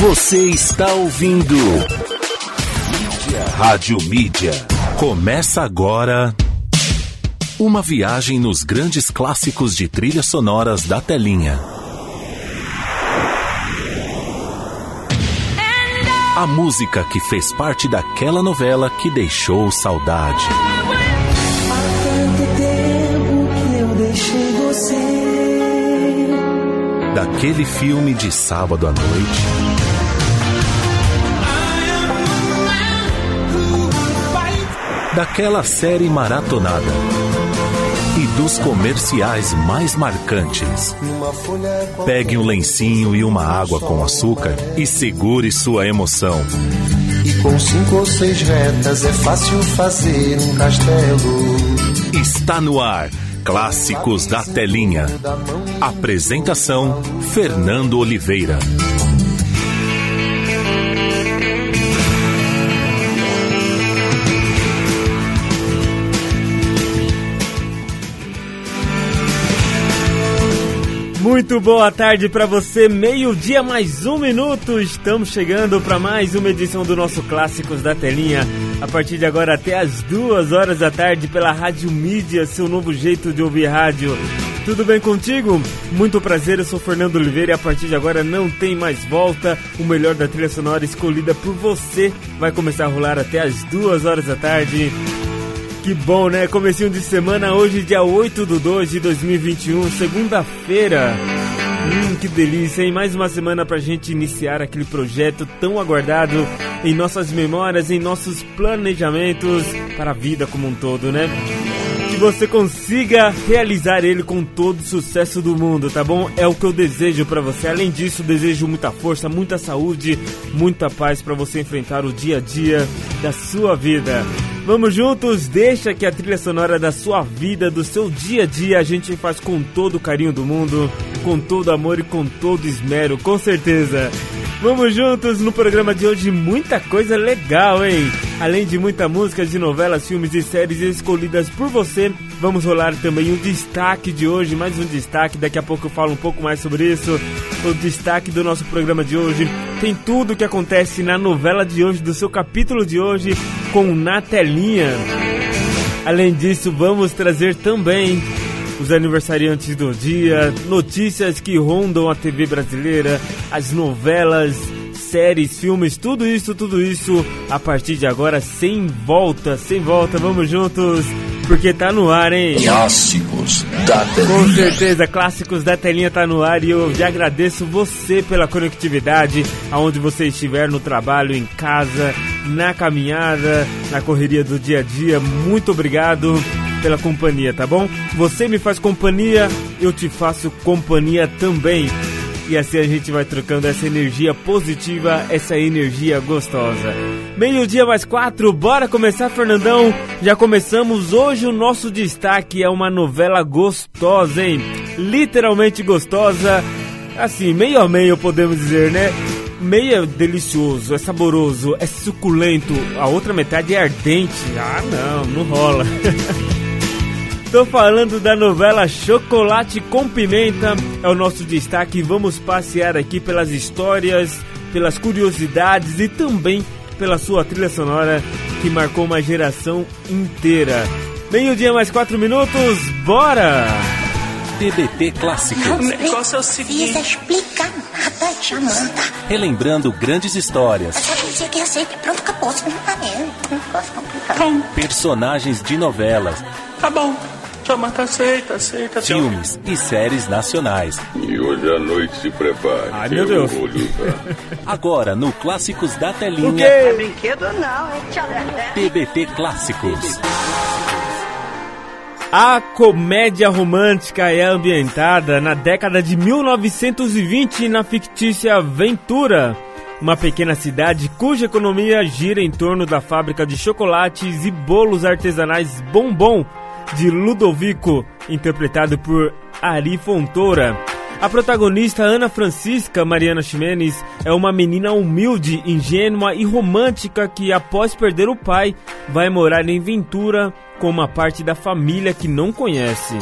Você está ouvindo Mídia. Rádio Mídia. Começa agora uma viagem nos grandes clássicos de trilhas sonoras da telinha. A música que fez parte daquela novela que deixou saudade. Daquele filme de sábado à noite. Daquela série maratonada. E dos comerciais mais marcantes. Pegue um lencinho e uma água com açúcar e segure sua emoção. E com cinco ou seis retas é fácil fazer um castelo. Está no ar. Clássicos da Telinha. Apresentação: Fernando Oliveira. Muito boa tarde para você, meio-dia mais um minuto. Estamos chegando para mais uma edição do nosso Clássicos da Telinha. A partir de agora até as duas horas da tarde pela Rádio Mídia, seu novo jeito de ouvir rádio. Tudo bem contigo? Muito prazer, eu sou Fernando Oliveira e a partir de agora não tem mais volta. O melhor da trilha sonora escolhida por você vai começar a rolar até as duas horas da tarde. Que bom, né? Comecinho de semana, hoje dia 8 de 2 de 2021, segunda-feira. Hum, que delícia, hein? Mais uma semana pra gente iniciar aquele projeto tão aguardado em nossas memórias, em nossos planejamentos para a vida como um todo, né? Que você consiga realizar ele com todo o sucesso do mundo, tá bom? É o que eu desejo para você. Além disso, desejo muita força, muita saúde, muita paz para você enfrentar o dia a dia da sua vida. Vamos juntos, deixa que a trilha sonora da sua vida, do seu dia a dia, a gente faz com todo o carinho do mundo, com todo amor e com todo esmero, com certeza. Vamos juntos no programa de hoje, muita coisa legal, hein? Além de muita música de novelas, filmes e séries escolhidas por você, vamos rolar também o destaque de hoje, mais um destaque, daqui a pouco eu falo um pouco mais sobre isso. O destaque do nosso programa de hoje tem tudo o que acontece na novela de hoje, do seu capítulo de hoje, com Na Telinha. Além disso, vamos trazer também os aniversariantes do dia, notícias que rondam a TV brasileira, as novelas, séries, filmes, tudo isso, tudo isso a partir de agora sem volta, sem volta, vamos juntos, porque tá no ar, hein? Clássicos da telinha. Com certeza, Clássicos da Telinha tá no ar e eu já agradeço você pela conectividade, aonde você estiver no trabalho, em casa, na caminhada, na correria do dia a dia. Muito obrigado pela companhia, tá bom? Você me faz companhia, eu te faço companhia também. E assim a gente vai trocando essa energia positiva, essa energia gostosa. Meio-dia mais quatro, bora começar, Fernandão? Já começamos. Hoje o nosso destaque é uma novela gostosa, hein? Literalmente gostosa. Assim, meio a meio podemos dizer, né? Meio é delicioso, é saboroso, é suculento. A outra metade é ardente. Ah, não, não rola. Tô falando da novela Chocolate com Pimenta, é o nosso destaque. Vamos passear aqui pelas histórias, pelas curiosidades e também pela sua trilha sonora que marcou uma geração inteira. Meio-dia mais quatro minutos, bora! TBT Clássicos. O negócio é o seguinte. precisa explicar nada, Jamanta. Relembrando grandes histórias, Só dizer que aceita e pronto, acabou. Não tá vendo. Não posso complicar. personagens de novelas, Tá bom. Samanta, aceita, aceita. filmes e séries nacionais. E hoje à noite se prepare. Ai, meu Eu Deus. usar. Agora no Clássicos da O Telinha, quê? Brinquedo não, é. TBT Clássicos. A comédia romântica é ambientada na década de 1920 na fictícia Ventura, uma pequena cidade cuja economia gira em torno da fábrica de chocolates e bolos artesanais Bombom de Ludovico, interpretado por Ari Fontoura. A protagonista Ana Francisca Mariana Ximenes é uma menina humilde, ingênua e romântica que, após perder o pai, vai morar em Ventura com uma parte da família que não conhece.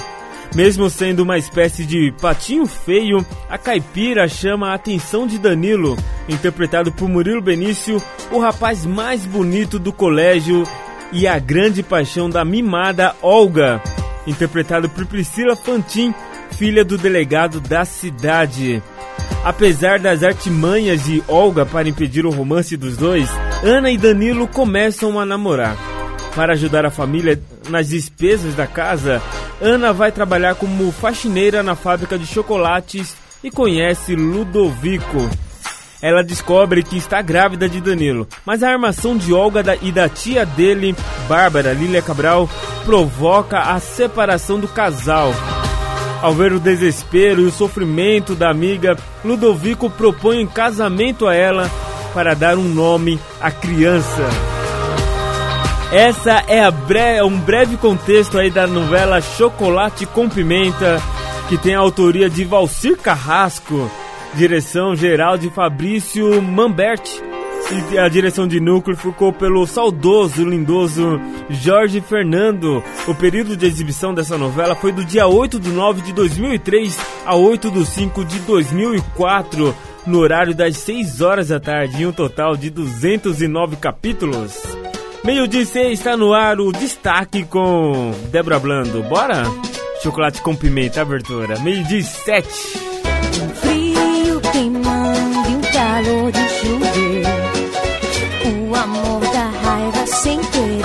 Mesmo sendo uma espécie de patinho feio, a caipira chama a atenção de Danilo, interpretado por Murilo Benício, o rapaz mais bonito do colégio e a grande paixão da mimada Olga, interpretado por Priscila Fantin, filha do delegado da cidade. Apesar das artimanhas de Olga para impedir o romance dos dois, Ana e Danilo começam a namorar. Para ajudar a família nas despesas da casa, Ana vai trabalhar como faxineira na fábrica de chocolates e conhece Ludovico. Ela descobre que está grávida de Danilo, mas a armação de Olga e da tia dele, Bárbara Lília Cabral, provoca a separação do casal. Ao ver o desespero e o sofrimento da amiga, Ludovico propõe um casamento a ela para dar um nome à criança. Essa é bre um breve contexto aí da novela Chocolate com Pimenta, que tem a autoria de Valcir Carrasco, direção geral de Fabrício Mambert. E a direção de núcleo ficou pelo saudoso, lindoso Jorge Fernando. O período de exibição dessa novela foi do dia 8 de 9 de 2003 a 8 de 5 de 2004, no horário das 6 horas da tarde, em um total de 209 capítulos. Meio dia 6 está no ar o destaque com Débora Blando. Bora? Chocolate com pimenta, abertura. Meio dia 7 calor de chover. O amor da raiva sem querer.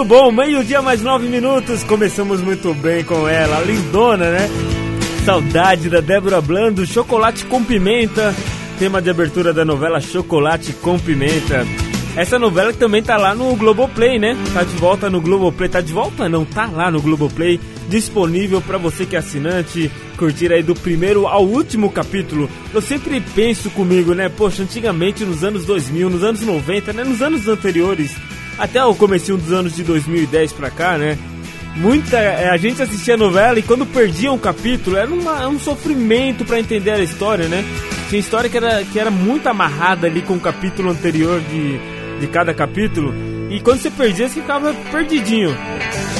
Muito bom, meio-dia mais nove minutos. Começamos muito bem com ela, lindona, né? Saudade da Débora Blando, chocolate com pimenta. Tema de abertura da novela Chocolate com Pimenta. Essa novela também tá lá no Globoplay, né? Tá de volta no Globoplay. Tá de volta? Não, tá lá no Globoplay. Disponível para você que é assinante, curtir aí do primeiro ao último capítulo. Eu sempre penso comigo, né? Poxa, antigamente nos anos 2000, nos anos 90, né? Nos anos anteriores, até o comecinho dos anos de 2010 pra cá, né? Muita é, a gente assistia novela e quando perdia um capítulo era uma- um sofrimento pra entender a história, né? Tinha história que era, que era muito amarrada ali com o capítulo anterior de, de cada capítulo e quando você perdia você ficava perdidinho.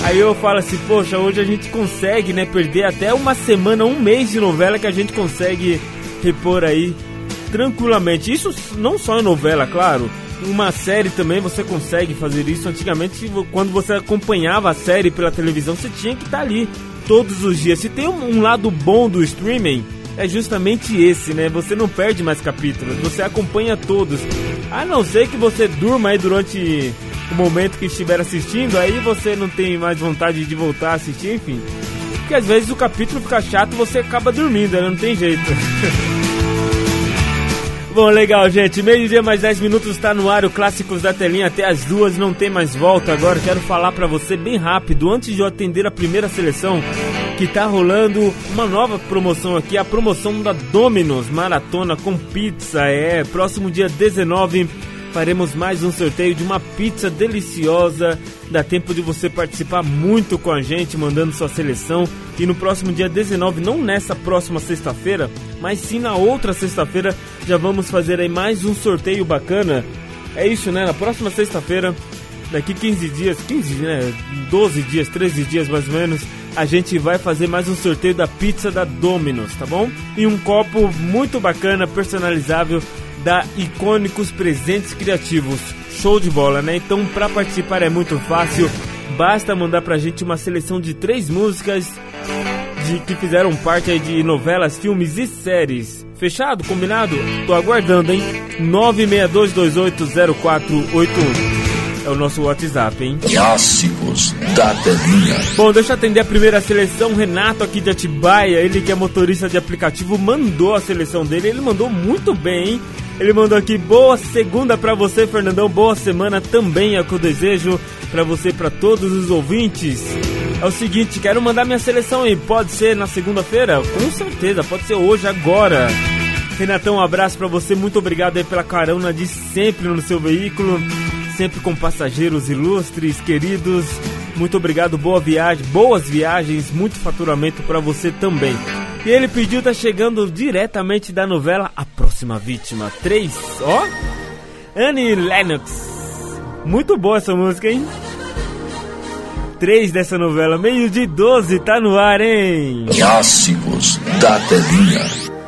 Aí eu falo assim, poxa, hoje a gente consegue, né, perder até uma semana, um mês de novela que a gente consegue repor aí tranquilamente. Isso não só em novela, claro. Uma série também você consegue fazer isso. Antigamente, quando você acompanhava a série pela televisão, você tinha que estar ali todos os dias. Se tem um, lado bom do streaming, é justamente esse, né? Você não perde mais capítulos, você acompanha todos. A não ser que você durma aí durante o momento que estiver assistindo, aí você não tem mais vontade de voltar a assistir, enfim. Porque às vezes o capítulo fica chato você acaba dormindo, né? não tem jeito. Bom, legal, gente. Meio-dia mais 10 minutos está no ar o Clássicos da Telinha até as duas, não tem mais volta. Agora quero falar para você bem rápido, antes de eu atender a primeira seleção, que tá rolando uma nova promoção aqui, a promoção da Domino's Maratona com Pizza. É, próximo dia 19 faremos mais um sorteio de uma pizza deliciosa. Dá tempo de você participar muito com a gente, mandando sua seleção. E no próximo dia 19, não nessa próxima sexta-feira, mas sim na outra sexta-feira, já vamos fazer aí mais um sorteio bacana. É isso, né? Na próxima sexta-feira, daqui 15 dias, 15, né? 12 dias, 13 dias mais ou menos, a gente vai fazer mais um sorteio da pizza da Domino's, tá bom? E um copo muito bacana, personalizável da Icônicos Presentes Criativos. Show de bola, né? Então, para participar é muito fácil. Basta mandar pra gente uma seleção de três músicas de que fizeram parte de novelas, filmes e séries. Fechado? Combinado? Tô aguardando, hein? 962280481. É o nosso WhatsApp, hein? Clássicos da telinha. Bom, deixa eu atender a primeira seleção. Renato aqui de Atibaia, ele que é motorista de aplicativo, mandou a seleção dele. Ele mandou muito bem, hein? Ele mandou aqui boa segunda pra você, Fernandão. Boa semana também é o que eu desejo pra você pra todos os ouvintes. É o seguinte, quero mandar minha seleção aí. Pode ser na segunda-feira? Com certeza, pode ser hoje, agora. Renatão, um abraço pra você. Muito obrigado aí pela carona de sempre no seu veículo. Sempre com passageiros ilustres, queridos. Muito obrigado, boa viagem, boas viagens, muito faturamento pra você também. E ele pediu, tá chegando diretamente da novela A Próxima Vítima 3, ó. Annie Lennox. Muito boa essa música, hein? 3 dessa novela, meio de 12, tá no ar, hein? Clássicos da telinha.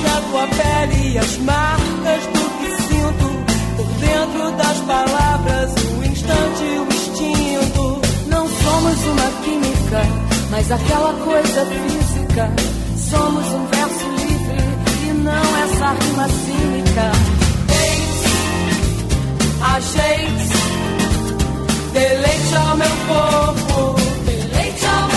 na tua pele e as marcas do que sinto por dentro das palavras, o instante, o instinto. Não somos uma química, mas aquela coisa física. Somos um verso livre e não essa rima cínica. Deite, ajeite, deleite ao meu corpo, deleite ao meu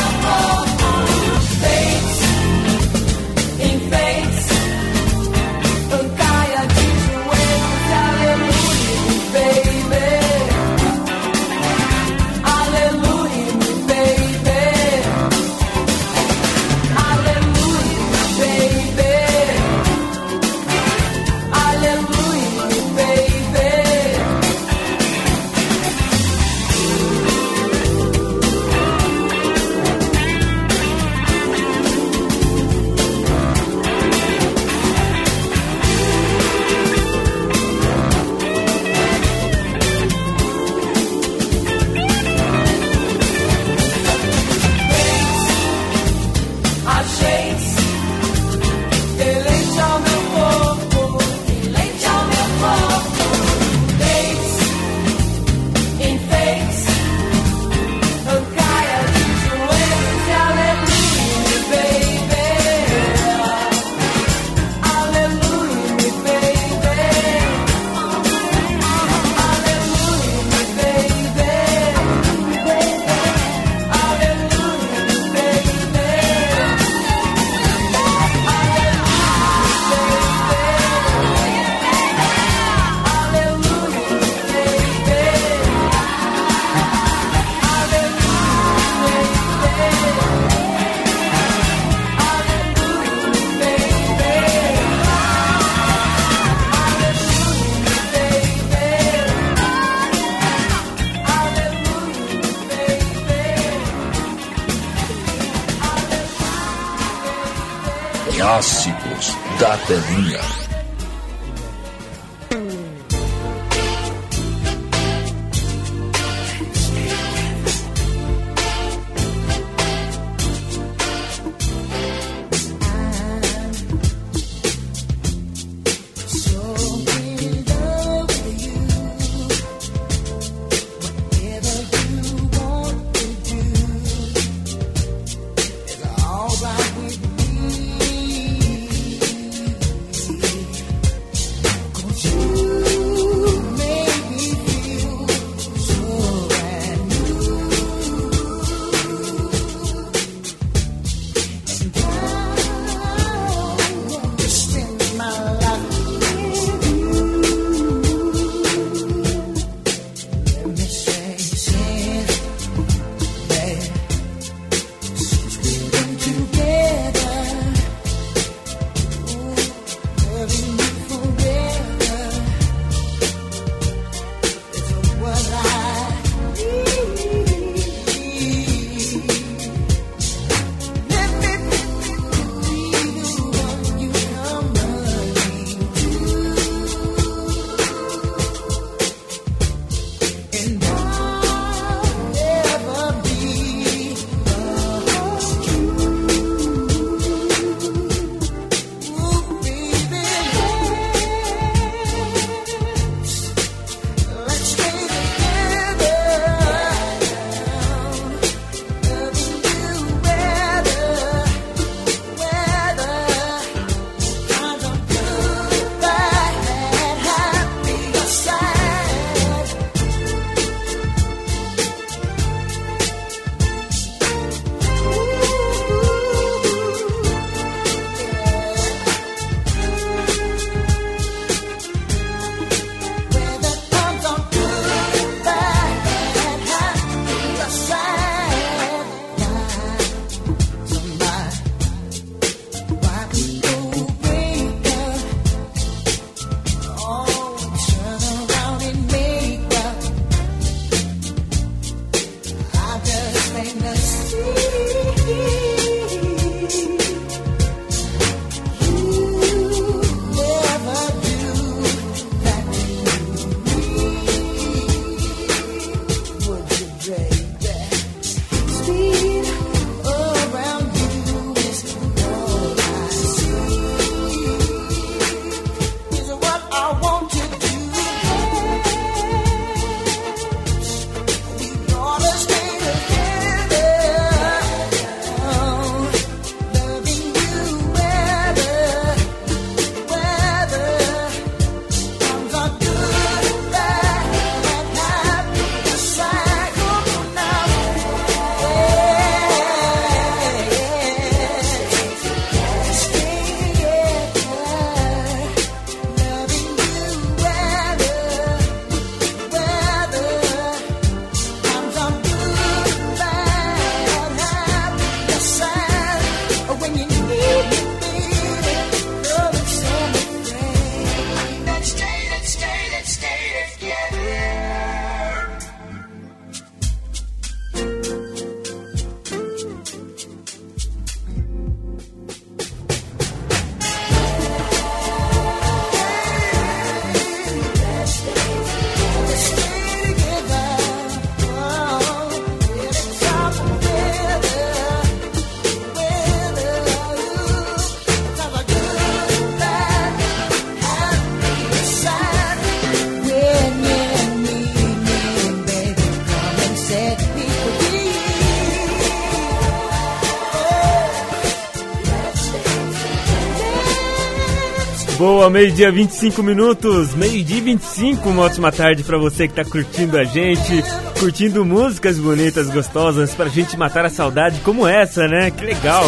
Boa, meio-dia 25 minutos, meio-dia 25, uma ótima tarde para você que tá curtindo a gente, curtindo músicas bonitas, gostosas, pra gente matar a saudade como essa, né? Que legal!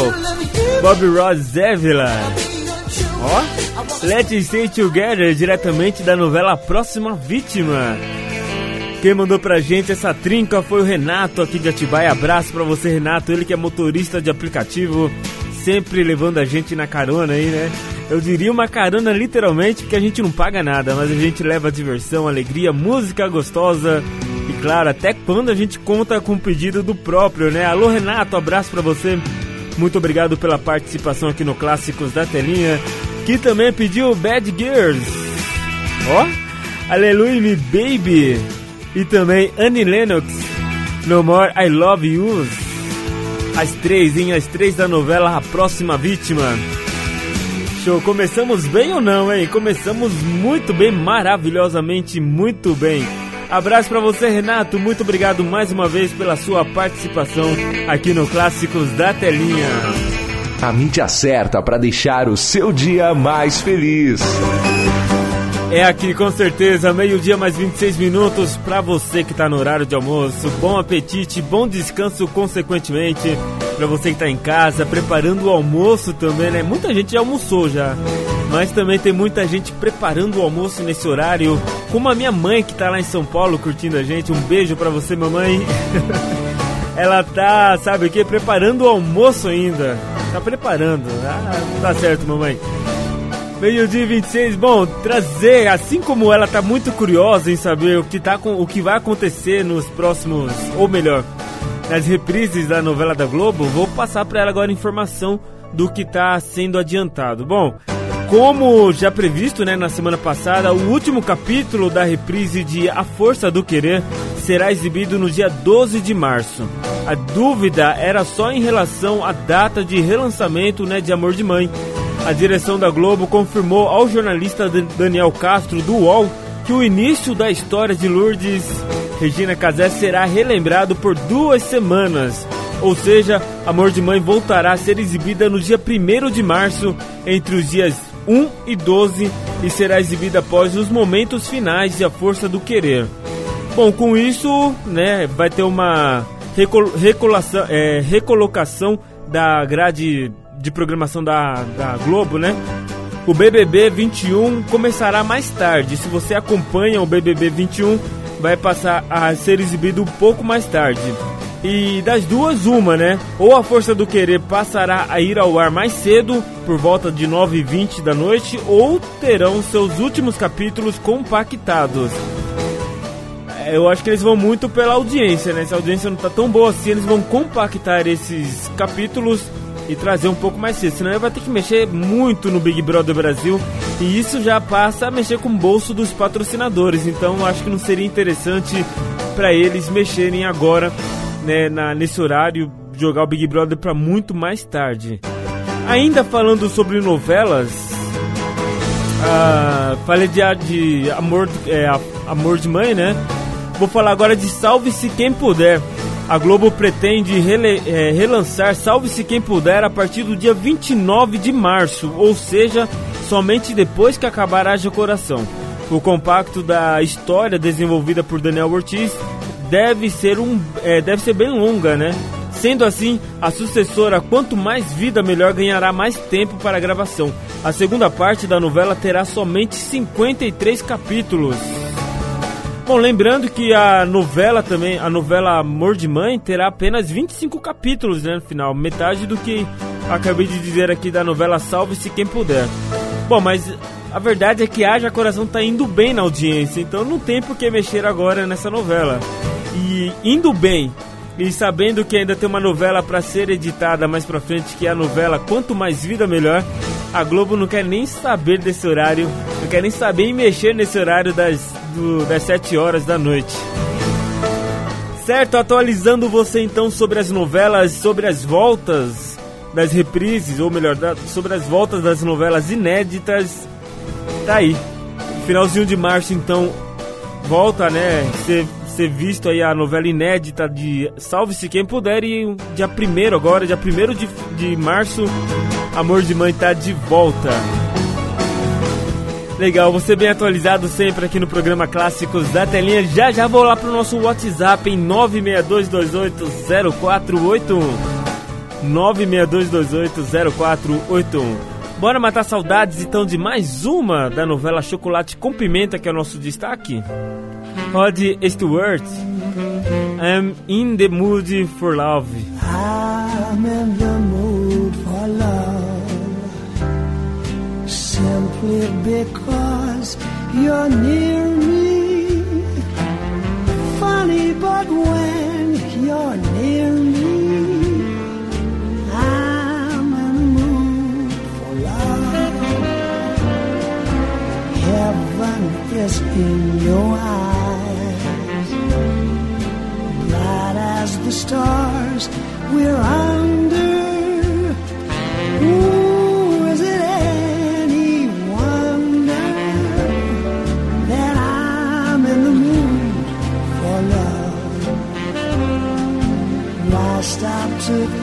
Bob Ross Zevila. Ó, Let's Stay Together, diretamente da novela Próxima Vítima. Quem mandou pra gente essa trinca foi o Renato aqui de Atibaia. Abraço pra você, Renato, ele que é motorista de aplicativo, sempre levando a gente na carona aí, né? Eu diria uma carona literalmente, porque a gente não paga nada, mas a gente leva diversão, alegria, música gostosa e claro, até quando a gente conta com o pedido do próprio, né? Alô Renato, abraço para você. Muito obrigado pela participação aqui no Clássicos da Telinha, que também pediu Bad Gears. Ó, oh, Aleluia Me Baby e também Annie Lennox, No More I Love You. As três, hein? As três da novela A Próxima Vítima show. Começamos bem ou não, hein? Começamos muito bem, maravilhosamente muito bem. Abraço para você, Renato. Muito obrigado mais uma vez pela sua participação aqui no Clássicos da Telinha. A mídia certa para deixar o seu dia mais feliz. É aqui com certeza, meio-dia mais 26 minutos para você que está no horário de almoço. Bom apetite, bom descanso consequentemente para você que está em casa, preparando o almoço também, né? Muita gente já almoçou já, mas também tem muita gente preparando o almoço nesse horário, como a minha mãe que está lá em São Paulo curtindo a gente. Um beijo para você, mamãe. Ela tá, sabe o que? Preparando o almoço ainda. Tá preparando. Ah, tá certo, mamãe. Meio-dia 26, bom, trazer, assim como ela tá muito curiosa em saber o que, tá o que vai acontecer nos próximos, ou melhor, nas reprises da novela da Globo, vou passar para ela agora informação do que está sendo adiantado. Bom, como já previsto né, na semana passada, o último capítulo da reprise de A Força do Querer será exibido no dia 12 de março. A dúvida era só em relação à data de relançamento né, de Amor de Mãe a direção da Globo confirmou ao jornalista Daniel Castro do UOL que o início da história de Lourdes Regina Casé será relembrado por duas semanas. Ou seja, Amor de Mãe voltará a ser exibida no dia 1 de março, entre os dias 1 e 12, e será exibida após os momentos finais de A Força do Querer. Bom, com isso, né, vai ter uma recol é, recolocação da grade de programação da, da Globo, né? O BBB 21 começará mais tarde. Se você acompanha o BBB 21, vai passar a ser exibido um pouco mais tarde. E das duas, uma, né? Ou a Força do Querer passará a ir ao ar mais cedo, por volta de 9h20 da noite, ou terão seus últimos capítulos compactados. É, eu acho que eles vão muito pela audiência, né? Se a audiência não tá tão boa assim, eles vão compactar esses capítulos e trazer um pouco mais cedo. Senão vai ter que mexer muito no Big Brother Brasil. E isso já passa a mexer com o bolso dos patrocinadores. Então acho que não seria interessante para eles mexerem agora, né, na, nesse horário, jogar o Big Brother para muito mais tarde. Ainda falando sobre novelas, ah, falei de, de amor, é, amor de Mãe, né? Vou falar agora de Salve-se Quem Puder. A Globo pretende rele, é, relançar Salve-se Quem Puder a partir do dia 29 de março, ou seja, somente depois que acabar Haja Coração. O compacto da história desenvolvida por Daniel Ortiz deve ser, um, é, deve ser bem longa, né? Sendo assim, a sucessora Quanto Mais Vida Melhor ganhará mais tempo para a gravação. A segunda parte da novela terá somente 53 capítulos. Bom, lembrando que a novela também, a novela Amor de Mãe, terá apenas 25 capítulos né, no final, metade do que acabei de dizer aqui da novela Salve-se Quem Puder. Bom, mas a verdade é que Haja Coração tá indo bem na audiência, então não tem por que mexer agora nessa novela. E indo bem e sabendo que ainda tem uma novela para ser editada mais pra frente, que é a novela Quanto Mais Vida Melhor, a Globo não quer nem saber desse horário, não quer nem saber mexer nesse horário das, do, das 7 horas da noite. Certo, atualizando você então sobre as novelas, sobre as voltas das reprises, ou melhor, da, sobre as voltas das novelas inéditas. Tá aí. Finalzinho de março então volta, né? Ser ser visto aí a novela inédita de Salve-se Quem Puder e dia 1 agora, dia 1 de, de março, Amor de Mãe tá de volta. Legal, você bem atualizado sempre aqui no programa Clássicos da Telinha. Já já vou lá pro nosso WhatsApp em 962280481. 962280481. Bora matar saudades então de mais uma da novela Chocolate com Pimenta, que é o nosso destaque? Rod Stewart, I'm in the mood for love. I'm in the mood for love. Simply because you're near me. Funny, but when you're near me, I'm in the mood for love. Heaven is in your eyes. Bright as the stars we're under. Ooh,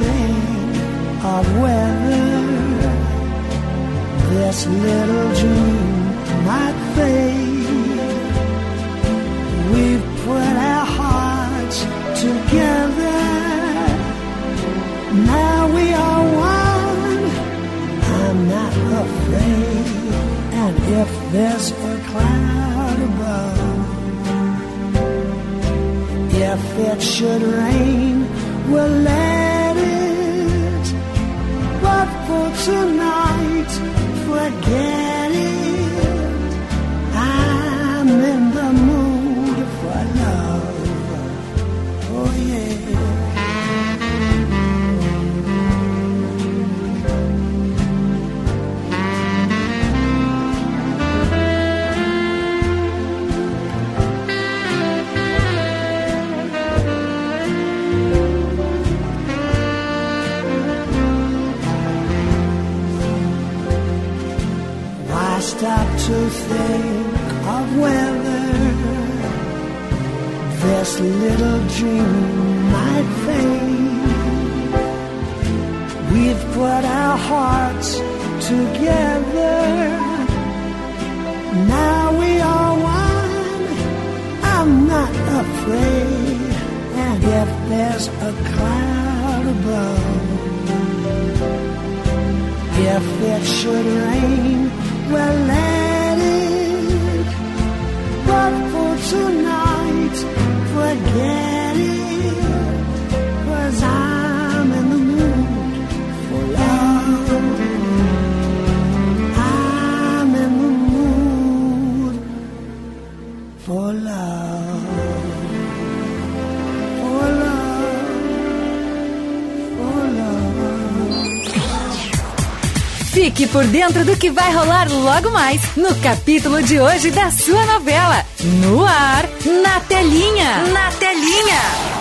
think of whether this little dream might fade? We've put our hearts together. Now we are one. I'm not afraid. And if there's a cloud above, if it should rain, we'll let. But for tonight, forget it. To think of whether this little dream might fade? We've put our hearts together. Now we are one. I'm not afraid. And if there's a cloud above, if it should rain, well. But for tonight, forget it. Por dentro do que vai rolar logo mais no capítulo de hoje da sua novela. No ar, na telinha. Na telinha.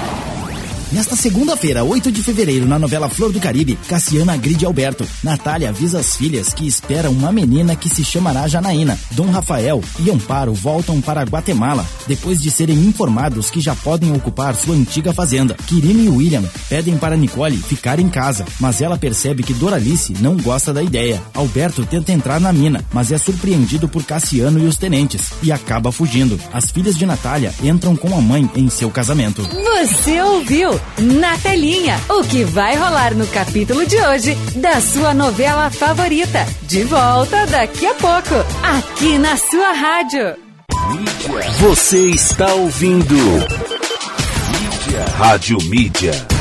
Nesta segunda-feira, 8 de fevereiro, na novela Flor do Caribe, Cassiana agride Alberto. Natália avisa as filhas que esperam uma menina que se chamará Janaína. Dom Rafael e Amparo voltam para Guatemala, depois de serem informados que já podem ocupar sua antiga fazenda. Kirime e William pedem para Nicole ficar em casa, mas ela percebe que Doralice não gosta da ideia. Alberto tenta entrar na mina, mas é surpreendido por Cassiano e os tenentes, e acaba fugindo. As filhas de Natália entram com a mãe em seu casamento. Você ouviu? Na telinha, o que vai rolar no capítulo de hoje da sua novela favorita. De volta daqui a pouco, aqui na sua rádio. Você está ouvindo. Mídia. Rádio Mídia.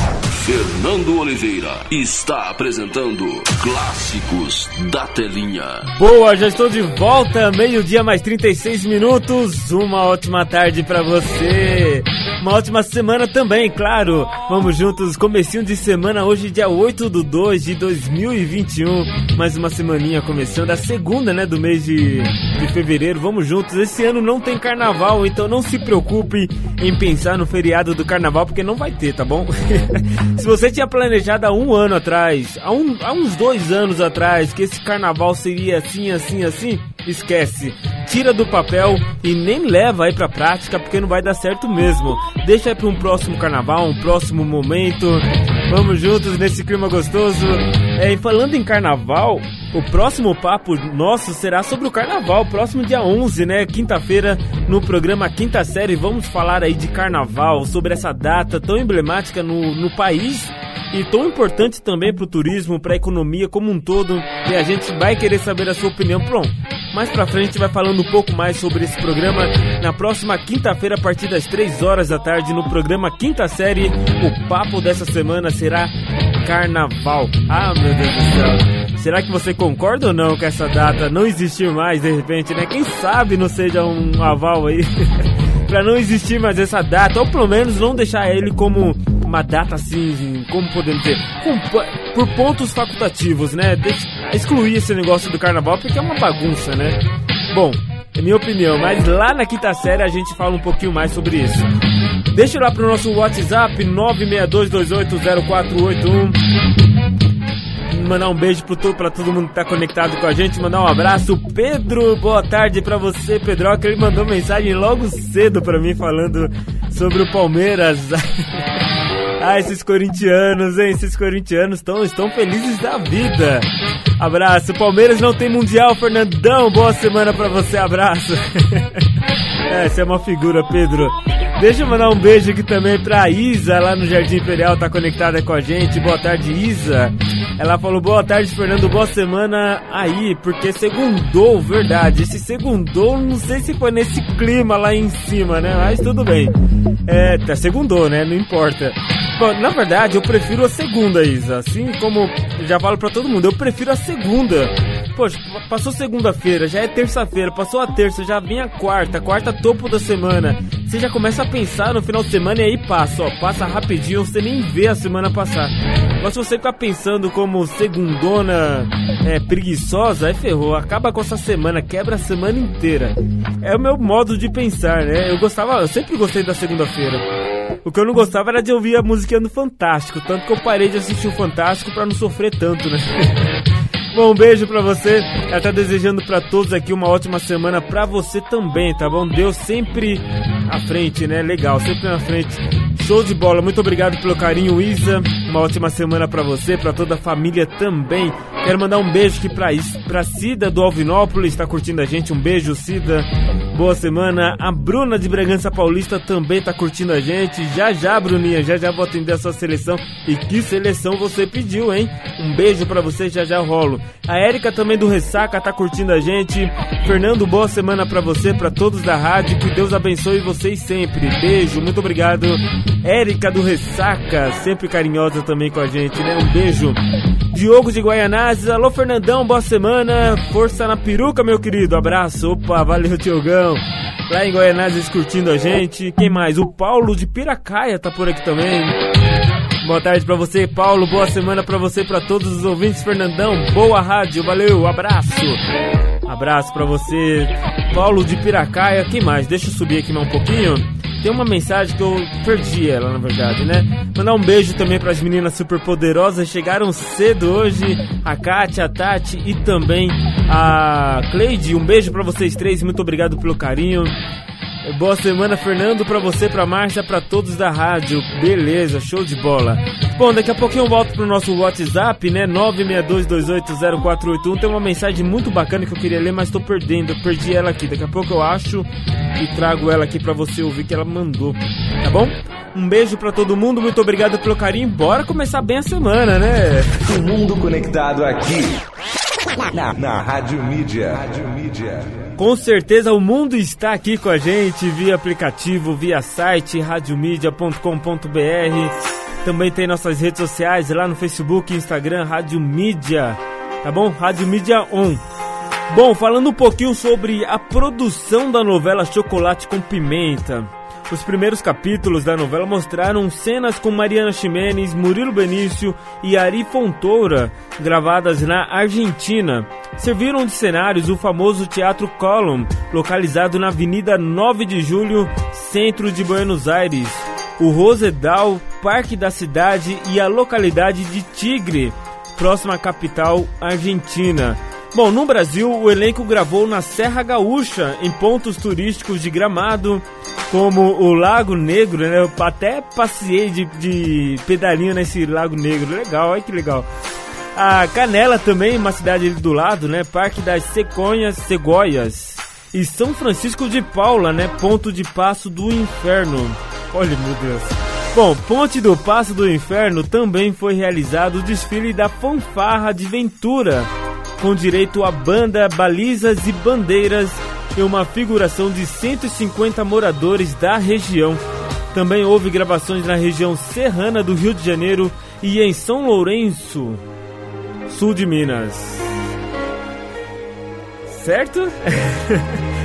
Fernando Oliveira está apresentando Clássicos da Telinha. Boa, já estou de volta, meio-dia mais 36 minutos. Uma ótima tarde para você. Uma ótima semana também, claro. Vamos juntos, comecinho de semana hoje, dia 8 do 2 de 2021. Mais uma semaninha começando, a segunda, né, do mês de, de fevereiro. Vamos juntos. Esse ano não tem carnaval, então não se preocupe em pensar no feriado do carnaval, porque não vai ter, tá bom? Se você tinha planejado há um ano atrás, há, um, há uns dois anos atrás, que esse carnaval seria assim, assim, assim, esquece. Tira do papel e nem leva aí pra prática, porque não vai dar certo mesmo. Deixa aí pra um próximo carnaval, um próximo momento. Vamos juntos nesse clima gostoso. É, e falando em carnaval, o próximo papo nosso será sobre o carnaval, próximo dia 11, né? Quinta-feira, no programa Quinta Série, vamos falar aí de carnaval, sobre essa data tão emblemática no, no país e tão importante também para o turismo, para a economia como um todo. E a gente vai querer saber a sua opinião. Pronto, mais pra frente a gente vai falando um pouco mais sobre esse programa na próxima quinta-feira, a partir das 3 horas da tarde, no programa Quinta Série. O papo dessa semana será Carnaval. Ah, meu Deus do céu. Será que você concorda ou não com essa data não existir mais de repente, né? Quem sabe não seja um aval aí para não existir mais essa data, ou pelo menos não deixar ele como uma data assim, como podemos dizer, com, por pontos facultativos, né? Deixa, excluir esse negócio do carnaval porque é uma bagunça, né? Bom, é minha opinião, mas lá na quinta série a gente fala um pouquinho mais sobre isso. Deixa lá pro nosso WhatsApp 962280481. Mandar um beijo pro, para todo mundo que tá conectado com a gente, mandar um abraço. Pedro, boa tarde para você, Pedroca. Ele mandou mensagem logo cedo para mim falando sobre o Palmeiras. Ah, esses corintianos, hein? Esses corintianos tão, estão felizes da vida. Abraço. Palmeiras não tem mundial, Fernandão. Boa semana pra você. Abraço. é, você é uma figura, Pedro. Deixa eu mandar um beijo aqui também pra Isa, lá no Jardim Imperial, tá conectada com a gente. Boa tarde, Isa. Ela falou, boa tarde, Fernando, boa semana aí, porque segundou, verdade. Esse segundou, não sei se foi nesse clima lá em cima, né? Mas tudo bem. É, tá segundou, né? Não importa. Bom, na verdade, eu prefiro a segunda, Isa. Assim como já falo pra todo mundo, eu prefiro a segunda. Poxa, passou segunda-feira, já é terça-feira, passou a terça, já vem a quarta, quarta topo da semana. Você já começa a pensar no final de semana e aí passa, ó, passa rapidinho, você nem vê a semana passar. Mas se você ficar pensando como segundona é, preguiçosa, aí ferrou, acaba com essa semana, quebra a semana inteira. É o meu modo de pensar, né? Eu gostava, eu sempre gostei da segunda-feira. O que eu não gostava era de ouvir a música no Fantástico, tanto que eu parei de assistir o Fantástico para não sofrer tanto, né? Bom, um beijo pra você. Ela tá desejando para todos aqui uma ótima semana pra você também, tá bom? Deus sempre à frente, né? Legal, sempre na frente. Show de bola. Muito obrigado pelo carinho, Isa. Uma ótima semana para você, para toda a família também. Quero mandar um beijo aqui pra, pra Cida do Alvinópolis, tá curtindo a gente. Um beijo, Cida. Boa semana. A Bruna de Bragança Paulista também tá curtindo a gente. Já já, Bruninha, já já vou atender a sua seleção. E que seleção você pediu, hein? Um beijo para você, já já rolo. A Érica também do Ressaca tá curtindo a gente. Fernando, boa semana para você, para todos da rádio. Que Deus abençoe vocês sempre. Beijo, muito obrigado. Érica do Ressaca, sempre carinhosa também com a gente, né? Um beijo. Diogo de Guaianazes, alô Fernandão, boa semana. Força na peruca, meu querido. Abraço. Opa, valeu, Tiogão. Lá em Guaianazes curtindo a gente. Quem mais? O Paulo de Piracaia tá por aqui também. Boa tarde para você, Paulo. Boa semana para você, para todos os ouvintes. Fernandão, boa rádio. Valeu, abraço. Abraço para você, Paulo de Piracaia. Quem mais? Deixa eu subir aqui mais um pouquinho. Tem uma mensagem que eu perdi ela, na verdade, né? Mandar um beijo também para as meninas super poderosas. Chegaram cedo hoje. A Kátia, a Tati e também a Cleide. Um beijo para vocês três. Muito obrigado pelo carinho. Boa semana, Fernando, para você, para Márcia, para todos da rádio. Beleza, show de bola. Bom, daqui a pouquinho eu volto pro nosso WhatsApp, né? 962280481. Tem uma mensagem muito bacana que eu queria ler, mas tô perdendo. Eu perdi ela aqui. Daqui a pouco eu acho e trago ela aqui para você ouvir que ela mandou. Tá bom? Um beijo para todo mundo, muito obrigado pelo carinho. Bora começar bem a semana, né? O mundo conectado aqui na, na Rádio Mídia. Rádio Mídia. Com certeza o mundo está aqui com a gente via aplicativo, via site radiomedia.com.br. Também tem nossas redes sociais lá no Facebook, Instagram, Rádio Mídia. Tá bom? Rádio Mídia On. Bom, falando um pouquinho sobre a produção da novela Chocolate com Pimenta. Os primeiros capítulos da novela mostraram cenas com Mariana Ximenes, Murilo Benício e Ari Fontoura, gravadas na Argentina. Serviram de cenários o famoso Teatro Column, localizado na Avenida 9 de Julho, centro de Buenos Aires, o Rosedal, Parque da Cidade e a localidade de Tigre, próxima à capital argentina. Bom, no Brasil, o elenco gravou na Serra Gaúcha, em pontos turísticos de Gramado, como o Lago Negro, né? Eu até passei de, de pedalinho nesse Lago Negro. Legal, olha que legal. A Canela também, uma cidade ali do lado, né? Parque das Seconhas, Cegoias. E São Francisco de Paula, né? Ponto de Passo do Inferno. Olha, meu Deus. Bom, Ponte do Passo do Inferno também foi realizado o desfile da Fanfarra de Ventura, com direito a banda, balizas e bandeiras e uma figuração de 150 moradores da região. Também houve gravações na região serrana do Rio de Janeiro e em São Lourenço, sul de Minas. Certo?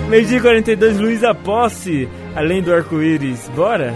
Meio dia 42, Luísa Posse, além do arco-íris. Bora?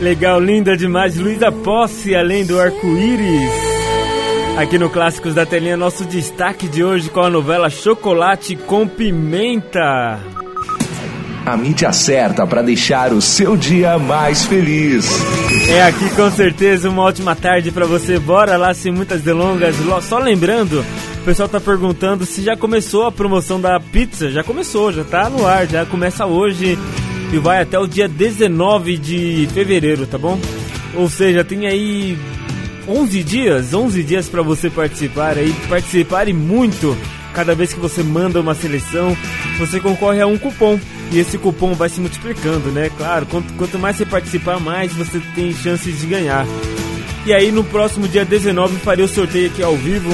Legal, linda demais. Luísa Posse, além do arco-íris. Aqui no Clássicos da Telinha, nosso destaque de hoje com a novela Chocolate com Pimenta. A mídia certa para deixar o seu dia mais feliz. É aqui com certeza uma ótima tarde para você. Bora lá sem muitas delongas. Só lembrando, o pessoal tá perguntando se já começou a promoção da pizza. Já começou, já tá no ar, já começa hoje e vai até o dia 19 de fevereiro, tá bom? Ou seja, tem aí 11 dias, 11 dias para você participar aí, participar e muito. Cada vez que você manda uma seleção, você concorre a um cupom. E esse cupom vai se multiplicando, né? Claro, quanto, quanto mais você participar, mais você tem chances de ganhar. E aí no próximo dia 19 farei o sorteio aqui ao vivo.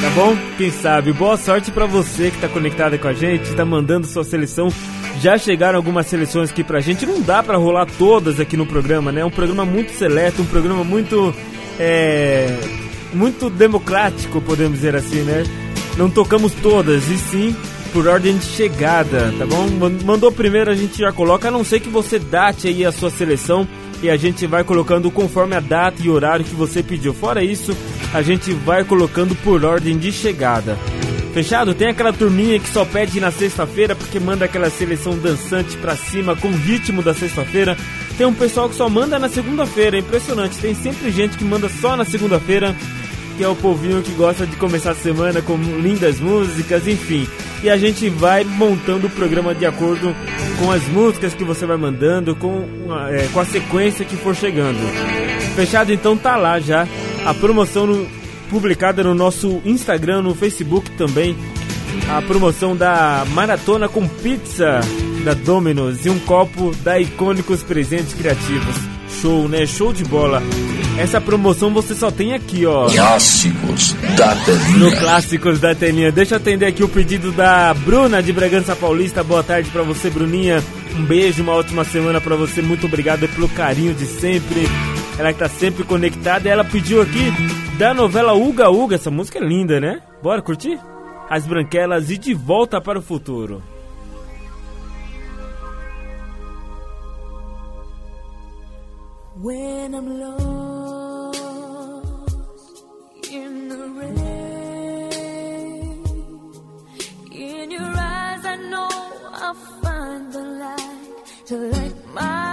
Tá bom? Quem sabe? Boa sorte para você que tá conectado com a gente, tá mandando sua seleção. Já chegaram algumas seleções aqui pra gente. Não dá para rolar todas aqui no programa, né? É um programa muito seleto, um programa muito é, muito democrático, podemos dizer assim, né? Não tocamos todas, e sim por ordem de chegada, tá bom? Mandou primeiro, a gente já coloca, a não ser que você date aí a sua seleção e a gente vai colocando conforme a data e horário que você pediu. Fora isso, a gente vai colocando por ordem de chegada. Fechado? Tem aquela turminha que só pede na sexta-feira porque manda aquela seleção dançante pra cima com o ritmo da sexta-feira. Tem um pessoal que só manda na segunda-feira, é impressionante. Tem sempre gente que manda só na segunda-feira, que é o povinho que gosta de começar a semana com lindas músicas, enfim. E a gente vai montando o programa de acordo com as músicas que você vai mandando, com, é, com a sequência que for chegando. Fechado? Então tá lá já a promoção no, publicada no nosso Instagram, no Facebook também. A promoção da Maratona com Pizza da Domino's e um copo da Icônicos Presentes Criativos. Show, né? Show de bola. Essa promoção você só tem aqui, ó. Clássicos da Telinha. No Clássicos da Telinha. Deixa eu atender aqui o pedido da Bruna de Bragança Paulista. Boa tarde para você, Bruninha. Um beijo, uma ótima semana para você. Muito obrigado pelo carinho de sempre. Ela que tá sempre conectada. Ela pediu aqui da novela Uga Uga. Essa música é linda, né? Bora curtir? As Branquelas e De Volta para o Futuro. When I'm lost to light my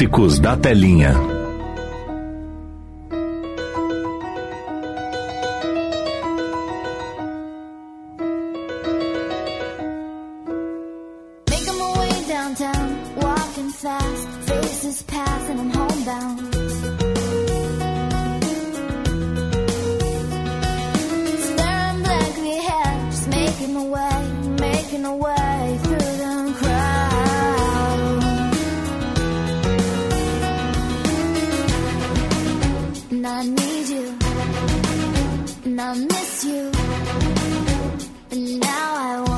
Músicos da Telinha. I need you, and I miss you, and now I.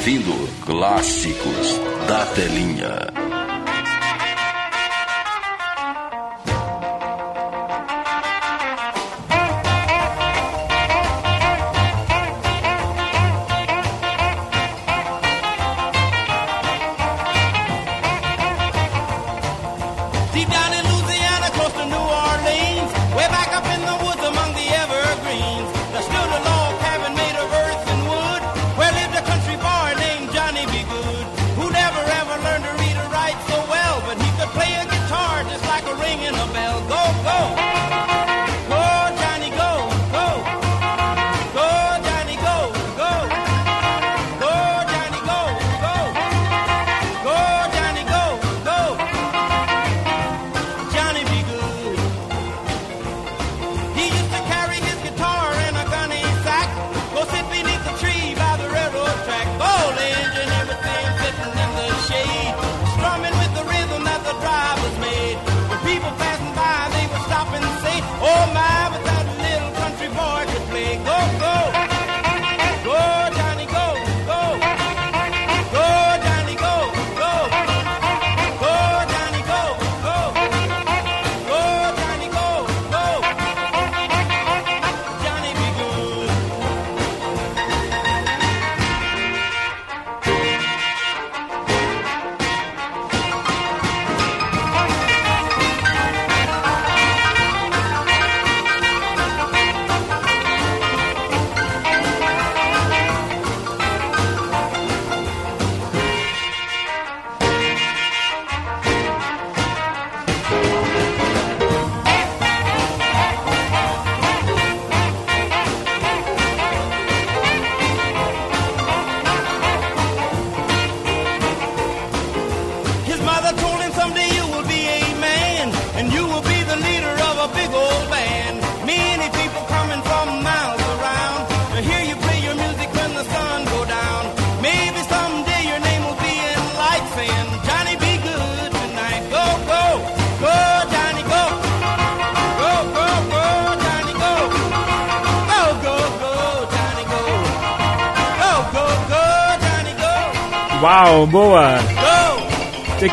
ouvindo Clássicos da Telinha. Deep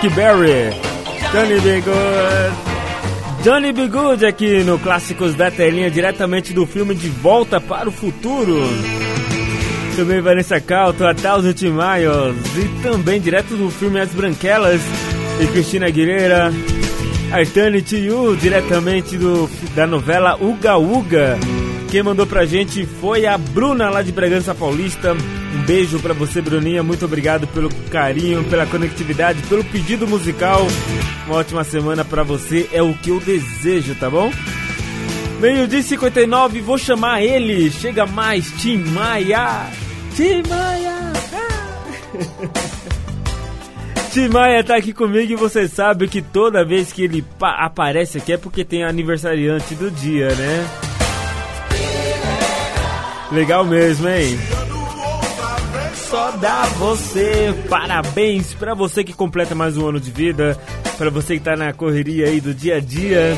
Chuck Berry, Johnny B. Good. Johnny B. Good aqui no Clássicos da Telinha, diretamente do filme De Volta para o Futuro. Também Vanessa Calto, A Thousand Miles e também direto do filme As Branquelas e Cristina Aguilera. Eternity You, diretamente do, da novela Uga Uga. Quem mandou pra gente foi a Bruna lá de Bragança Paulista. Beijo pra você, Bruninha. Muito obrigado pelo carinho, pela conectividade, pelo pedido musical. Uma ótima semana pra você é o que eu desejo, tá bom? Meio-dia e 59, vou chamar ele. Chega mais, Tim Maia. Tim Maia. Tim Maia tá aqui comigo e você sabe que toda vez que ele pa- aparece aqui é porque tem aniversariante do dia, né? Legal mesmo, hein? Dá você parabéns pra você que completa mais um ano de vida, pra você que tá na correria aí do dia a dia,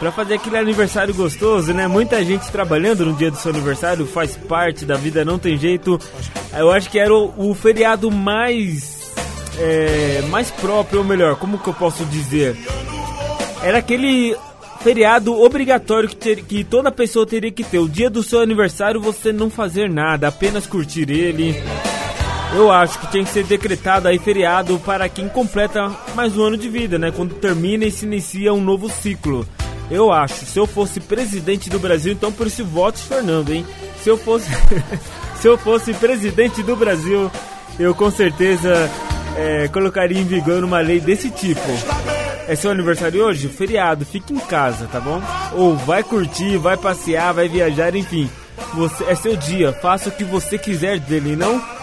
pra fazer aquele aniversário gostoso, né? Muita gente trabalhando no dia do seu aniversário, faz parte da vida, não tem jeito. Eu acho que era o, o feriado mais é, mais próprio, ou melhor, como que eu posso dizer? Era aquele feriado obrigatório que, ter- que toda pessoa teria que ter. O dia do seu aniversário você não fazer nada, apenas curtir ele. Eu acho que tinha que ser decretado aí feriado para quem completa mais um ano de vida, né? Quando termina e se inicia um novo ciclo. Eu acho, se eu fosse presidente do Brasil, então por isso vote Fernando, hein? Se eu fosse se eu fosse presidente do Brasil, eu com certeza é, colocaria em vigor uma lei desse tipo. É seu aniversário hoje? Feriado, fique em casa, tá bom? Ou vai curtir, vai passear, vai viajar, enfim. Você, é seu dia, faça o que você quiser dele, não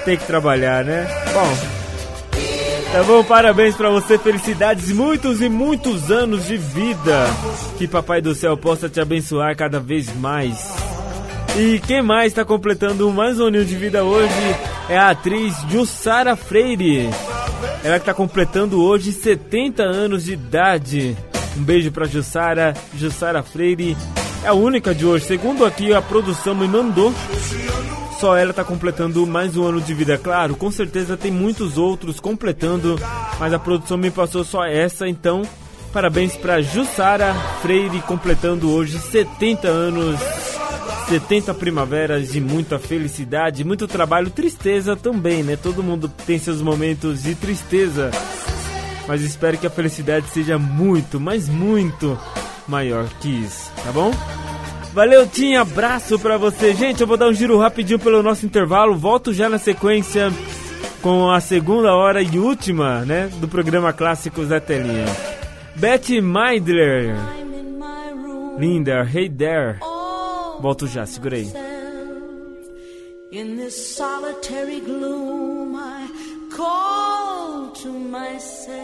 tem que trabalhar, né? Bom, tá bom, parabéns pra você, felicidades, muitos e muitos anos de vida. Que Papai do Céu possa te abençoar cada vez mais. E quem mais está completando mais um aninho de vida hoje é a atriz Jussara Freire. Ela está completando hoje 70 anos de idade. Um beijo para Jussara, Jussara Freire. É a única de hoje. Segundo aqui a produção me mandou, só ela tá completando mais um ano de vida. Claro, com certeza tem muitos outros completando, mas a produção me passou só essa, então parabéns para Jussara Freire completando hoje 70 anos. 70 primaveras de muita felicidade, muito trabalho, tristeza também, né? Todo mundo tem seus momentos de tristeza. Mas espero que a felicidade seja muito, mas muito maior que isso, tá bom? Valeu, Tim, abraço pra você. Gente, eu vou dar um giro rapidinho pelo nosso intervalo. Volto já na sequência com a segunda hora e última, né, do programa Clássicos da Telinha. Betty Meidler. Linda, hey there. Volto já, segura aí. In this solitary gloom, I call to myself.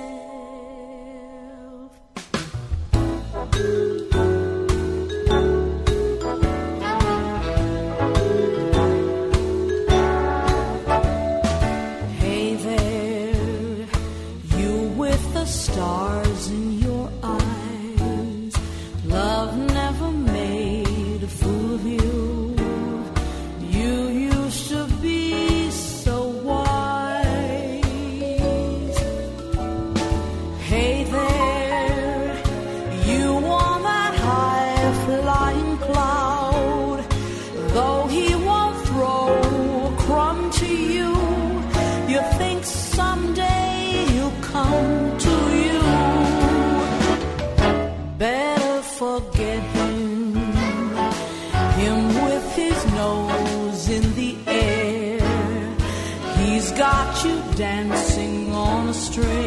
On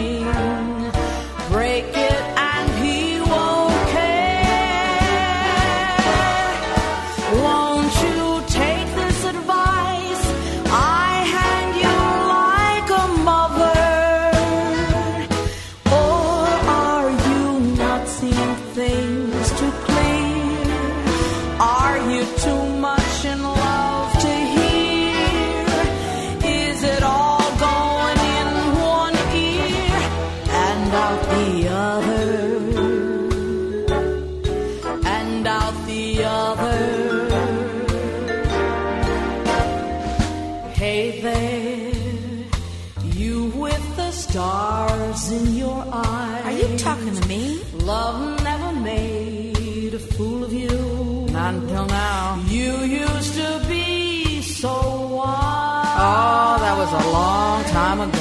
stars in your eyes. Are you talking to me? Love never made a fool of you. Not until now. You used to be so wise. Oh, that was a long time ago.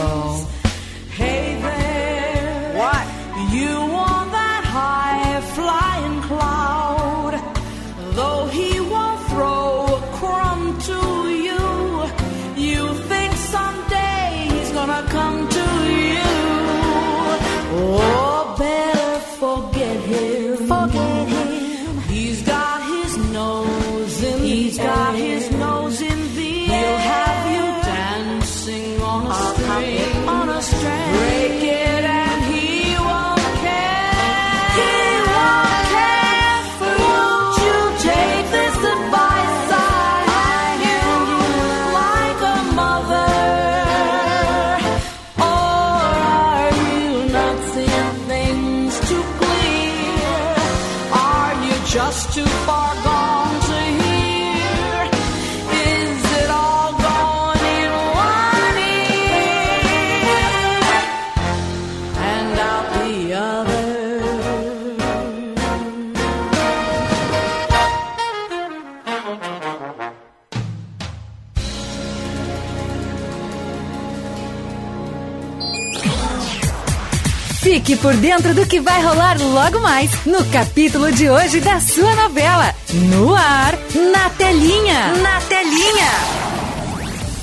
Fique por dentro do que vai rolar logo mais no capítulo de hoje da sua novela. No ar, na telinha. Na telinha.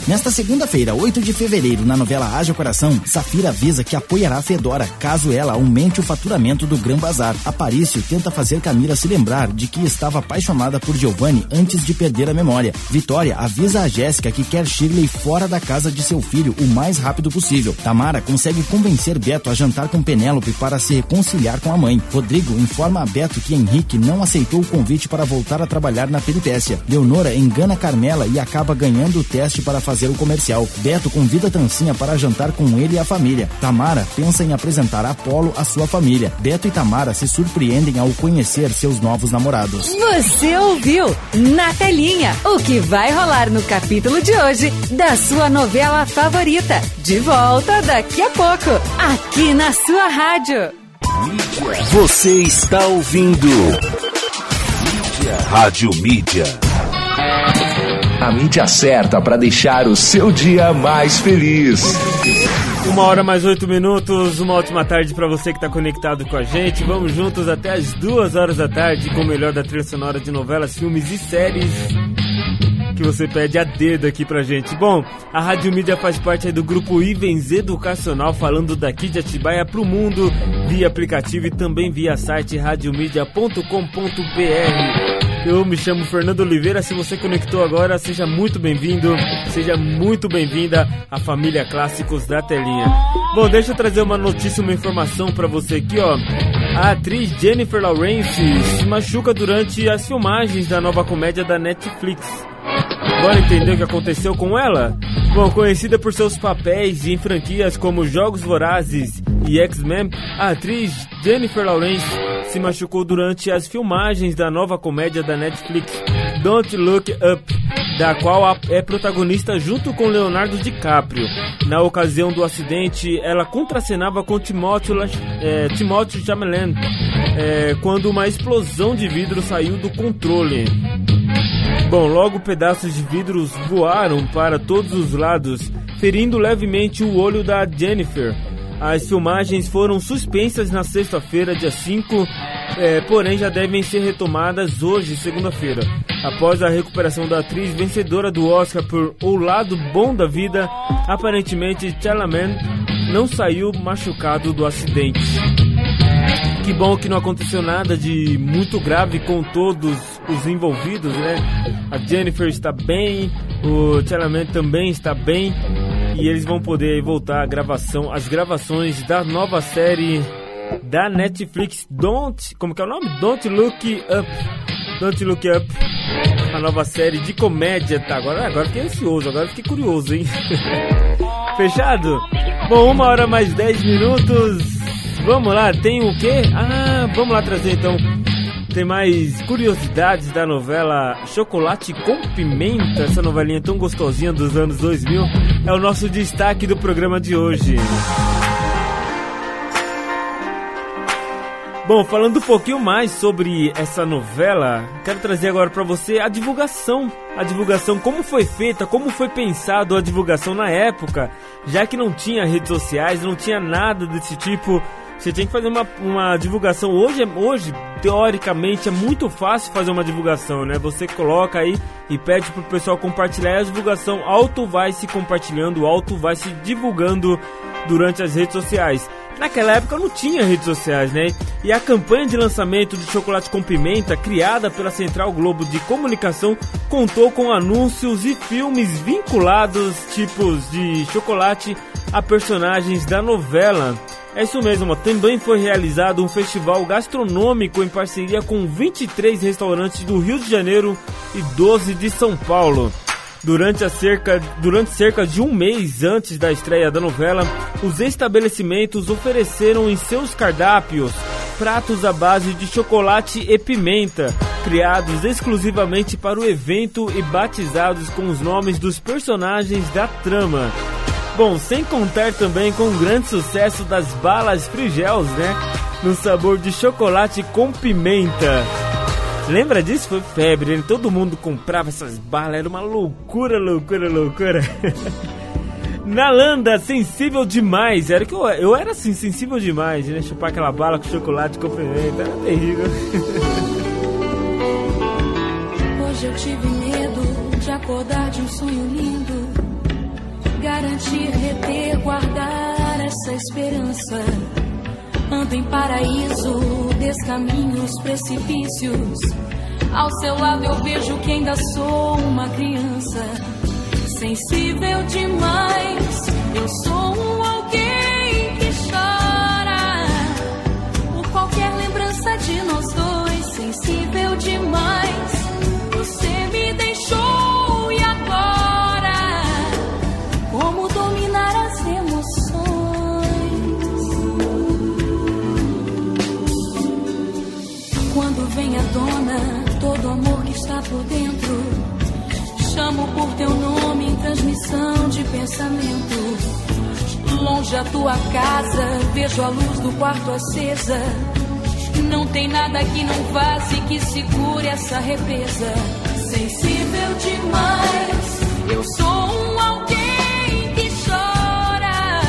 Nesta segunda-feira, 8 de fevereiro, na novela Haja Coração, Safira avisa que apoiará Fedora caso ela aumente o faturamento do Gran Bazar. Aparício tenta fazer Camila se lembrar de que estava apaixonada por Giovanni antes de perder a memória. Vitória avisa a Jéssica que quer Shirley fora da casa de seu filho o mais rápido possível. Tamara consegue convencer Beto a jantar com Penélope para se reconciliar com a mãe. Rodrigo informa a Beto que Henrique não aceitou o convite para voltar a trabalhar na peripécia. Leonora engana Carmela e acaba ganhando o teste para fazer fazer o comercial. Beto convida Tancinha para jantar com ele e a família. Tamara pensa em apresentar Apolo à sua família. Beto e Tamara se surpreendem ao conhecer seus novos namorados. Você ouviu na telinha o que vai rolar no capítulo de hoje da sua novela favorita. De volta daqui a pouco, aqui na sua rádio. Você está ouvindo. Mídia. Rádio Mídia. A mídia certa para deixar o seu dia mais feliz. Uma hora mais oito minutos, uma ótima tarde pra você que tá conectado com a gente. Vamos juntos até as duas horas da tarde com o melhor da trilha sonora de novelas, filmes e séries que você pede a dedo aqui pra gente. Bom, a Rádio Mídia faz parte do grupo Ivens Educacional, falando daqui de Atibaia pro mundo, via aplicativo e também via site radiomedia.com.br. Eu me chamo Fernando Oliveira. Se você conectou agora, seja muito bem-vindo, seja muito bem-vinda à família Clássicos da Telinha. Bom, deixa eu trazer uma notícia, uma informação pra você aqui, ó. A atriz Jennifer Lawrence se machuca durante as filmagens da nova comédia da Netflix. Bora entender o que aconteceu com ela? Bom, conhecida por seus papéis em franquias como Jogos Vorazes e X-Men, a atriz Jennifer Lawrence se machucou durante as filmagens da nova comédia da Netflix Don't Look Up, da qual é protagonista junto com Leonardo DiCaprio. Na ocasião do acidente, ela contracenava com La- é, é, quando uma explosão de vidro saiu do controle. Bom, logo pedaços de vidros voaram para todos os lados, ferindo levemente o olho da Jennifer. As filmagens foram suspensas na sexta-feira, dia 5, eh, porém já devem ser retomadas hoje, segunda-feira. Após a recuperação da atriz vencedora do Oscar por O Lado Bom da Vida, aparentemente Chalamet não saiu machucado do acidente. Que bom que não aconteceu nada de muito grave com todos os envolvidos, né? A Jennifer está bem, o Chalamet também está bem e eles vão poder voltar à gravação, as gravações da nova série da Netflix Don't, como que é o nome? Don't Look Up. Don't Look Up. A nova série de comédia, tá? Agora, agora fiquei ansioso, agora fiquei curioso, hein? Fechado? Bom, uma hora mais 10 minutos. Vamos lá, tem o quê? Ah, vamos lá trazer então. Tem mais curiosidades da novela Chocolate com Pimenta, essa novelinha tão gostosinha dos anos 2000. É o nosso destaque do programa de hoje. Bom, falando um pouquinho mais sobre essa novela, quero trazer agora para você a divulgação. A divulgação, como foi feita, como foi pensado a divulgação na época, já que não tinha redes sociais, não tinha nada desse tipo. Você tinha que fazer uma, uma divulgação. Hoje, é- hoje, teoricamente, é muito fácil fazer uma divulgação, né? Você coloca aí e pede pro pessoal compartilhar a divulgação auto vai se compartilhando, auto vai se divulgando durante as redes sociais. Naquela época não tinha redes sociais, né? E a campanha de lançamento de chocolate com pimenta, criada pela Central Globo de Comunicação, contou com anúncios e filmes vinculados tipos de chocolate a personagens da novela. É isso mesmo, também foi realizado um festival gastronômico em parceria com 23 restaurantes do Rio de Janeiro e 12 de São Paulo. Durante, cerca, durante cerca de um mês antes da estreia da novela, os estabelecimentos ofereceram em seus cardápios pratos à base de chocolate e pimenta, criados exclusivamente para o evento e batizados com os nomes dos personagens da trama. Bom, sem contar também com o grande sucesso das balas frigels, né? No sabor de chocolate com pimenta. Lembra disso? Foi febre, né? todo mundo comprava essas balas, era uma loucura, loucura, loucura. Nalanda, sensível demais. Era que eu, eu era assim, sensível demais, né? Chupar aquela bala com chocolate com pimenta, era terrível. Hoje eu tive medo de acordar de um sonho lindo. Garantir, reter, guardar essa esperança. Ando em paraíso, descaminho os precipícios. Ao seu lado eu vejo que ainda sou uma criança. Sensível demais, eu sou um alguém que chora. Por qualquer lembrança de nós pensamento. Longe a tua casa, vejo a luz do quarto acesa. Não tem nada que não vaze que segure essa represa. Sensível demais, eu sou um alguém que chora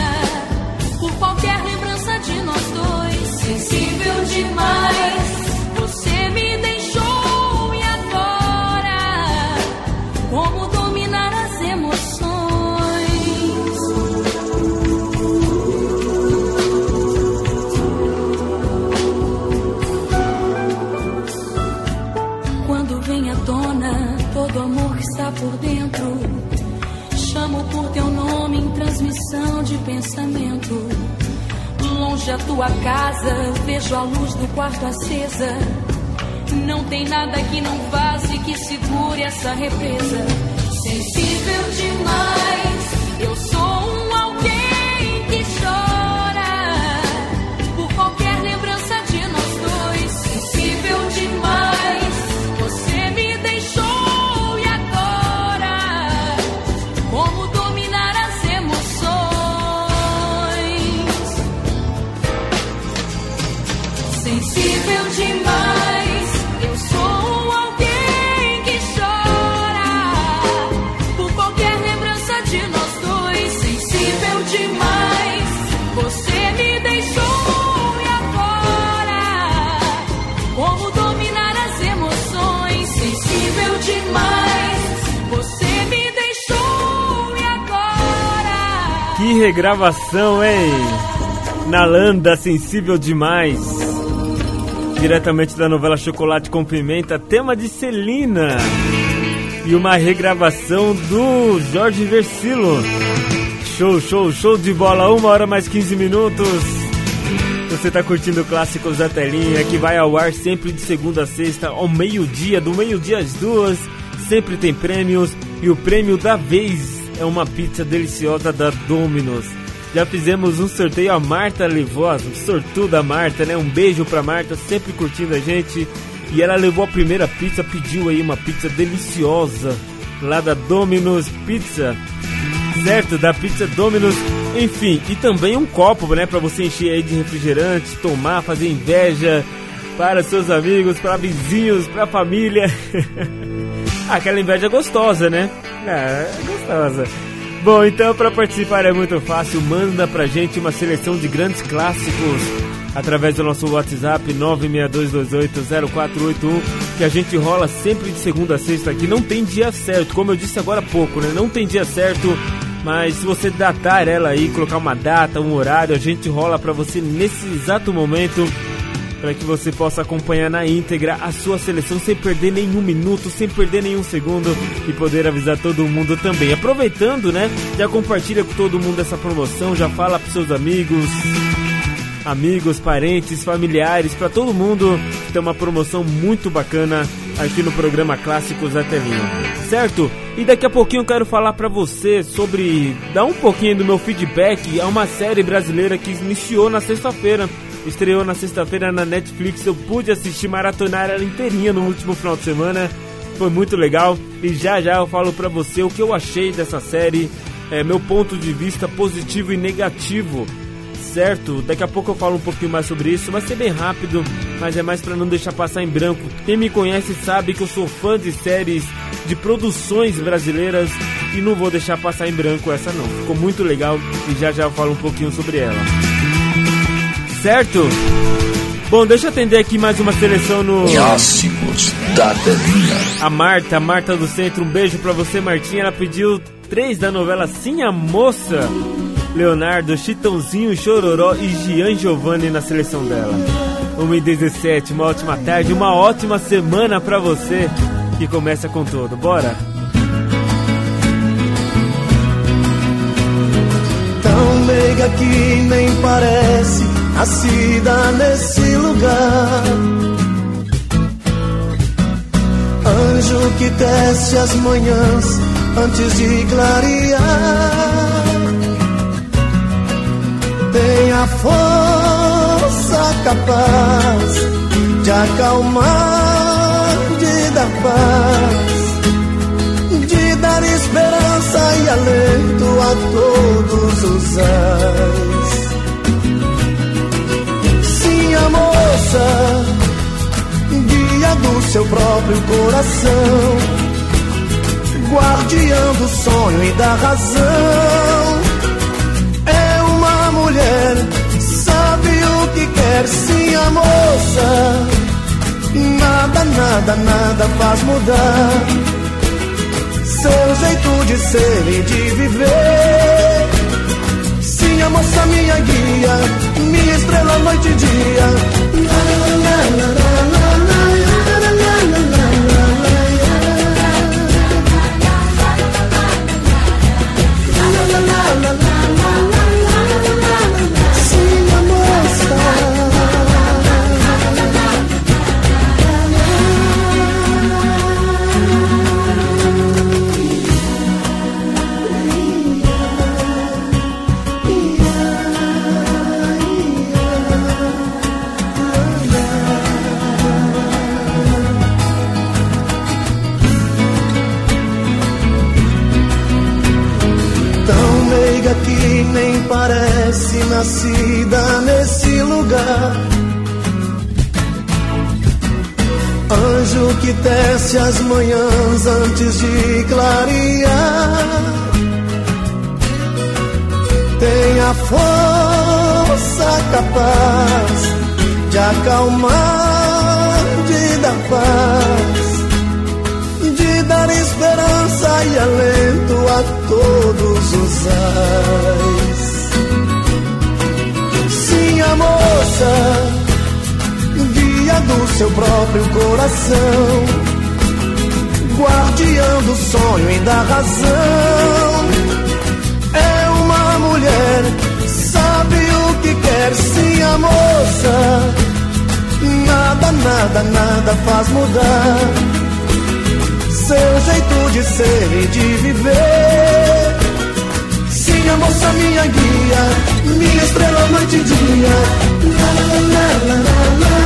por qualquer lembrança de nós dois. Sensível demais, você me deixou de pensamento. Longe a tua casa, vejo a luz do quarto acesa. Não tem nada que não vaze que segure essa represa. Sensível demais, eu sou um regravação, hein? Nalanda, sensível demais. Diretamente da novela Chocolate com Pimenta, tema de Celina. E uma regravação do Jorge Versilo. Show, show, show de bola, uma hora mais 15 minutos. Você tá curtindo Clássicos da Telinha, que vai ao ar sempre de segunda a sexta, ao meio-dia, do meio-dia às duas. Sempre tem prêmios e o prêmio da vez é uma pizza deliciosa da Domino's. Já fizemos um sorteio, a Marta levou, sortuda Marta, né? Um beijo pra Marta, sempre curtindo a gente. E ela levou a primeira pizza, pediu aí uma pizza deliciosa lá da Domino's Pizza certo? Da pizza Domino's, enfim, e também um copo, né, para você encher aí de refrigerante, tomar, fazer inveja para seus amigos, para vizinhos, para família. Aquela inveja gostosa, né? É, gostosa. Bom, então para participar é muito fácil, manda pra gente uma seleção de grandes clássicos através do nosso WhatsApp 962280481, que a gente rola sempre de segunda a sexta aqui. Não tem dia certo, como eu disse agora há pouco, né? Não tem dia certo, mas se você datar ela aí, colocar uma data, um horário, a gente rola pra você nesse exato momento para que você possa acompanhar na íntegra a sua seleção sem perder nenhum minuto, sem perder nenhum segundo e poder avisar todo mundo também. Aproveitando, né? Já compartilha com todo mundo essa promoção, já fala para seus amigos, amigos, parentes, familiares, para todo mundo. Tem uma promoção muito bacana aqui no programa Clássicos da Telinha, certo? E daqui a pouquinho eu quero falar para você sobre dar um pouquinho do meu feedback a uma série brasileira que iniciou na sexta-feira. Estreou na sexta-feira na Netflix. Eu pude assistir maratonar ela inteirinha no último final de semana. Foi muito legal. E já já eu falo pra você o que eu achei dessa série. É, meu ponto de vista positivo e negativo. Certo? Daqui a pouco eu falo um pouquinho mais sobre isso. Vai ser bem rápido, mas é mais pra não deixar passar em branco. Quem me conhece sabe que eu sou fã de séries, de produções brasileiras. E não vou deixar passar em branco essa não. Ficou muito legal e já já eu falo um pouquinho sobre ela certo? Bom, deixa eu atender aqui mais uma seleção no. Clássicos da Telinha. A Marta, a Marta do Centro, um beijo pra você, Martinha. Ela pediu três da novela Sim a Moça. Leonardo, Chitãozinho, Chororó e Gian Giovanni na seleção dela. 1 e 17, uma ótima tarde, uma ótima semana pra você que começa com tudo. Bora? Tão meiga que nem parece nascida nesse lugar. Anjo que desce as manhãs antes de clarear. Tem a força capaz de acalmar paz, de dar esperança e alento a todos os ais. Guia do seu próprio coração, guardiã do sonho e da razão. É uma mulher, sabe o que quer, sim, a moça. Nada, nada, nada faz mudar seu jeito de ser e de viver. Sim, a moça, minha guia, minha estrela, noite e dia. La, la, la, la, parece nascida nesse lugar. Anjo que tece as manhãs antes de clarear. Tem a força capaz de acalmar, de dar paz de dar esperança e alento a todos os ais. Moça, guia do seu próprio coração, guardiã do sonho e da razão. É uma mulher, sabe o que quer, sim, a moça. Nada, nada, nada faz mudar seu jeito de ser e de viver. Sim, a moça, minha guia, minha estrela, noite e dia. La, la, la, la, la, la,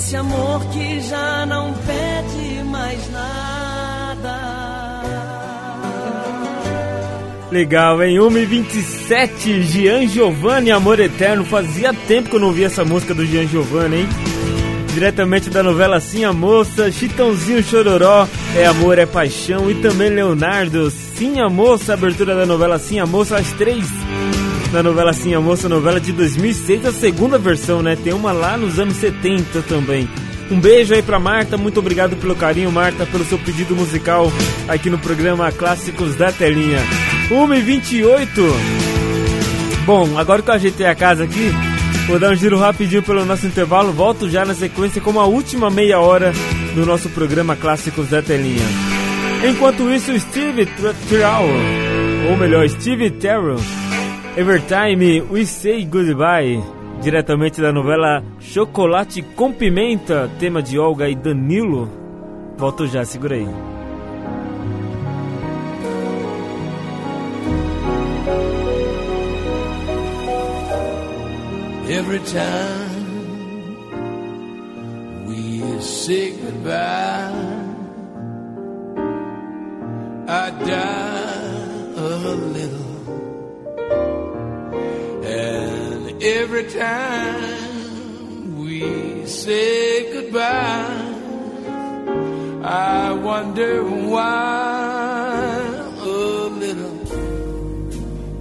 Esse amor que já não pede mais nada. Legal, em 1h27, Gian Giovanni, Amor Eterno. Fazia tempo que eu não vi essa música do Gian Giovanni, hein? diretamente da novela Sim a Moça, Chitãozinho Chororó, É Amor, É Paixão e também Leonardo, Sim a Moça, abertura da novela Sim a Moça às três na novela Sim a Moça, novela é de 2006, a segunda versão, né? Tem uma lá nos anos 70 também. Um beijo aí pra Marta, muito obrigado pelo carinho, Marta, pelo seu pedido musical aqui no programa Clássicos da Telinha. 1h28. Bom, agora que eu ajeitei a casa aqui, vou dar um giro rapidinho pelo nosso intervalo. Volto já na sequência com a última meia hora do nosso programa Clássicos da Telinha. Enquanto isso, Steve Terrell, ou melhor, Steve Terrell Evertime We Say Goodbye, diretamente da novela Chocolate com Pimenta, tema de Olga e Danilo. Volto já, segura aí. Every time we say goodbye, I die a little. Every time we say goodbye, I wonder why a little.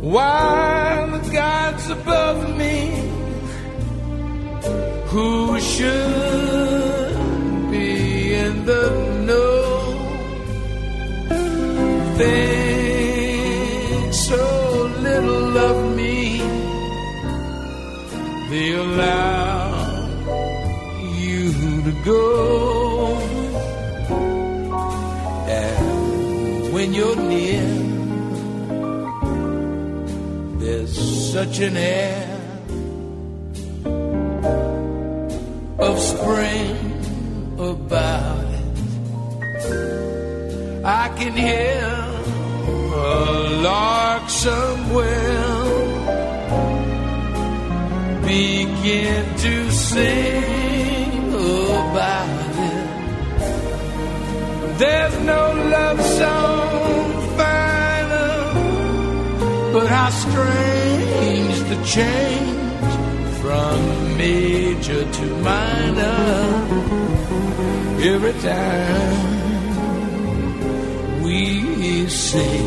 Why the gods above me who should be in the know think they allow you to go and when you're near there's such an air of spring about it. I can hear a lark somewhere begin to sing about it. There's no love song finer, but how strange the change from major to minor every time we say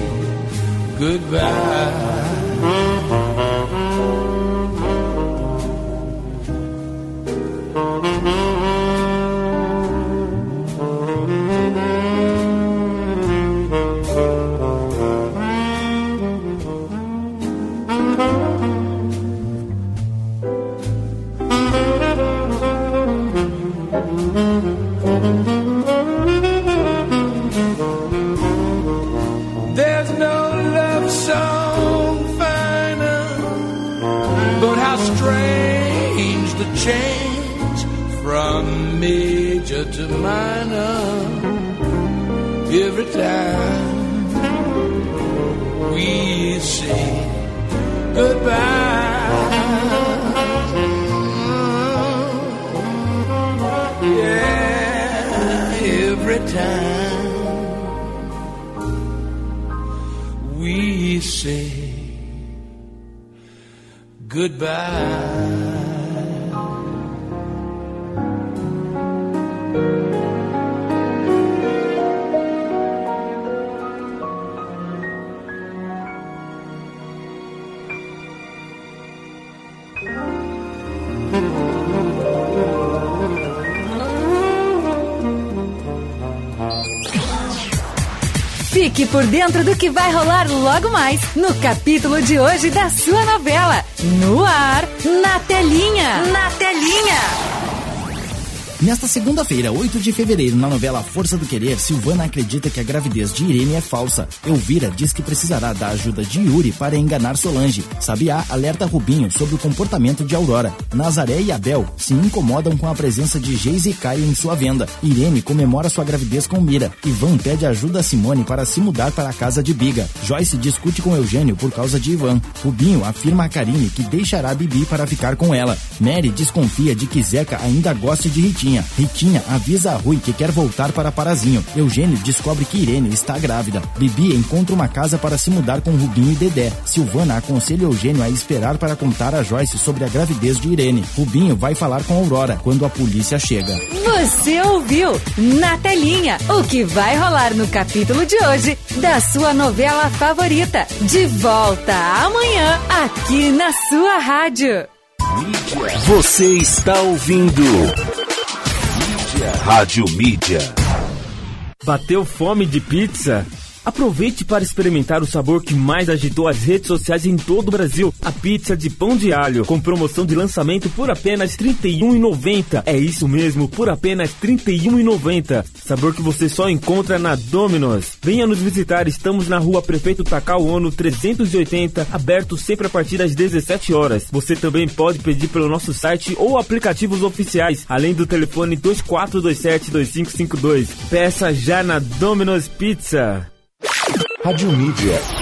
There's to minor every time we say goodbye. Yeah, every time we say goodbye. Fique por dentro do que vai rolar logo mais no capítulo de hoje da sua novela. No ar, na telinha. Na telinha. Nesta segunda-feira, 8 de fevereiro, na novela Força do Querer, Silvana acredita que a gravidez de Irene é falsa. Elvira diz que precisará da ajuda de Yuri para enganar Solange. Sabiá alerta Rubinho sobre o comportamento de Aurora. Nazaré e Abel se incomodam com a presença de Geise e Caio em sua venda. Irene comemora sua gravidez com Mira. Ivan pede ajuda a Simone para se mudar para a casa de Biga. Joyce discute com Eugênio por causa de Ivan. Rubinho afirma a Karine que deixará Bibi para ficar com ela. Mary desconfia de que Zeca ainda goste de Ritinha. Ritinha avisa a Rui que quer voltar para Parazinho. Eugênio descobre que Irene está grávida. Bibi encontra uma casa para se mudar com Rubinho e Dedé. Silvana aconselha Eugênio a esperar para contar a Joyce sobre a gravidez de Irene. Rubinho vai falar com Aurora quando a polícia chega. Você ouviu Na Telinha o que vai rolar no capítulo de hoje da sua novela favorita. De volta amanhã aqui na sua rádio. Você está ouvindo Mídia. Rádio Mídia. Bateu fome de pizza? Aproveite para experimentar o sabor que mais agitou as redes sociais em todo o Brasil, a pizza de pão de alho, com promoção de lançamento por apenas R$ 31,90. É isso mesmo, por apenas R$ 31,90. Sabor que você só encontra na Domino's. Venha nos visitar, estamos na rua Prefeito Takao Ono 380, aberto sempre a partir das 17 horas. Você também pode pedir pelo nosso site ou aplicativos oficiais, além do telefone 2427-2552. Peça já na Domino's Pizza. Rádio Mídia.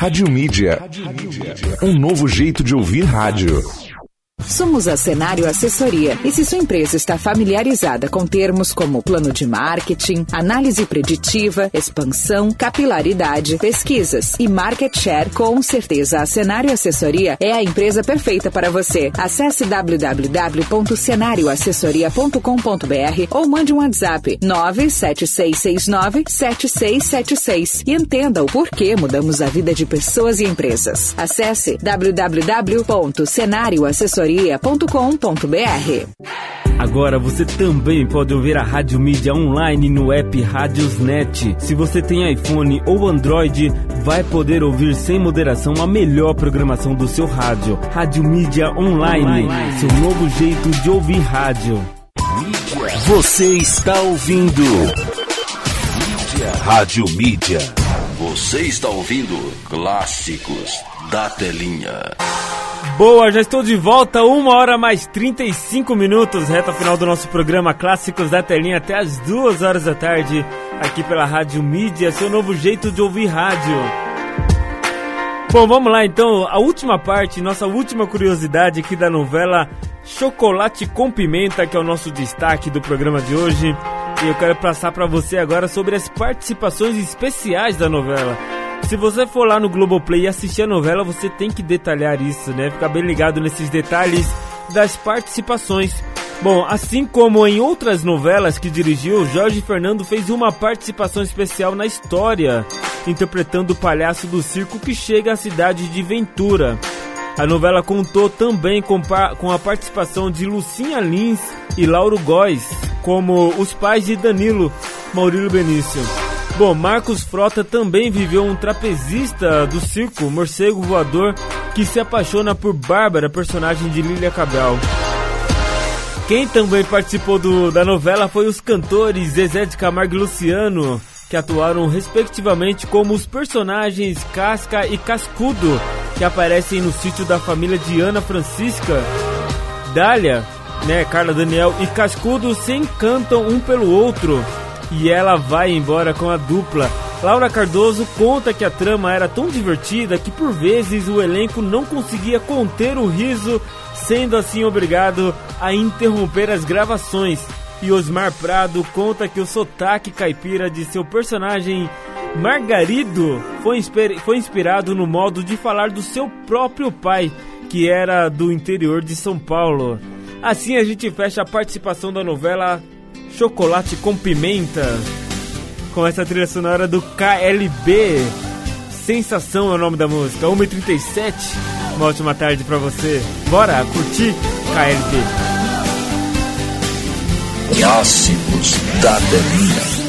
Rádio Mídia. Um novo jeito de ouvir rádio. Somos a Cenário Assessoria. E se sua empresa está familiarizada com termos como plano de marketing, análise preditiva, expansão, capilaridade, pesquisas e market share, com certeza a Cenário Assessoria é a empresa perfeita para você. Acesse www.cenarioassessoria.com.br ou mande um WhatsApp 976697676 e entenda o porquê mudamos a vida de pessoas e empresas. Acesse www.cenarioassessoria.com.br. Agora você também pode ouvir a Rádio Mídia online no app Rádiosnet. Se você tem iPhone ou Android, vai poder ouvir sem moderação a melhor programação do seu rádio. Rádio Mídia online, seu novo jeito de ouvir rádio. Você está ouvindo. Mídia. Rádio Mídia. Você está ouvindo Clássicos da Telinha. Boa, já estou de volta, uma hora mais 35 minutos, reta final do nosso programa Clássicos da Telinha até as duas horas da tarde, aqui pela Rádio Mídia, seu novo jeito de ouvir rádio. Bom, vamos lá então, a última parte, nossa última curiosidade aqui da novela Chocolate com Pimenta, que é o nosso destaque do programa de hoje. E eu quero passar para você agora sobre as participações especiais da novela. Se você for lá no Globoplay e assistir a novela, você tem que detalhar isso, né? Ficar bem ligado nesses detalhes das participações. Bom, assim como em outras novelas que dirigiu, Jorge Fernando fez uma participação especial na história, interpretando o palhaço do circo que chega à cidade de Ventura. A novela contou também com, com a participação de Lucinha Lins e Lauro Góes, como os pais de Danilo, Maurílio Benício. Bom, Marcos Frota também viveu um trapezista do circo, morcego voador, que se apaixona por Bárbara, personagem de Lília Cabral. Quem também participou do, da novela foi os cantores Zezé de Camargo e Luciano, que atuaram respectivamente como os personagens Casca e Cascudo, que aparecem no sítio da família de Ana Francisca. Dália, né, Carla Daniel e Cascudo se encantam um pelo outro e ela vai embora com a dupla. Laura Cardoso conta que a trama era tão divertida que por vezes o elenco não conseguia conter o riso, sendo assim obrigado a interromper as gravações. E Osmar Prado conta que o sotaque caipira de seu personagem Margarido foi, foi inspirado no modo de falar do seu próprio pai, que era do interior de São Paulo. Assim a gente fecha a participação da novela Chocolate com Pimenta, com essa trilha sonora do KLB. Sensação é o nome da música, 1h37. Uma ótima tarde pra você. Bora curtir KLB. Clássicos da Telinha.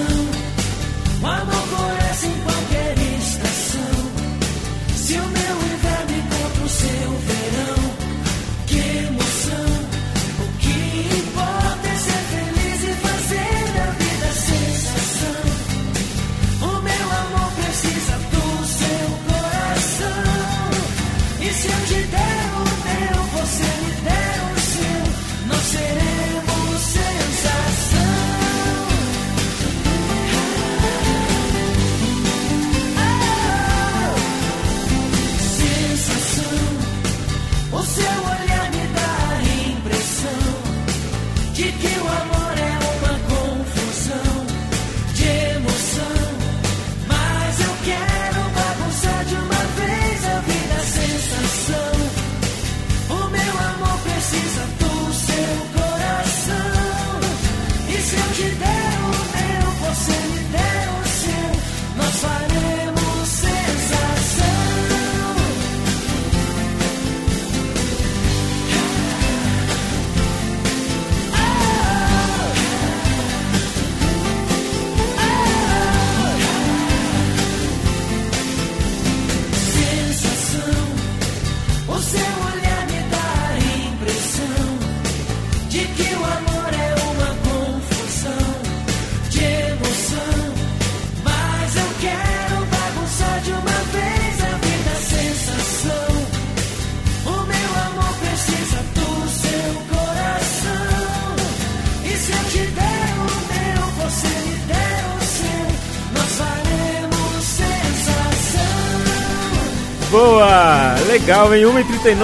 Legal, hein? 1h39.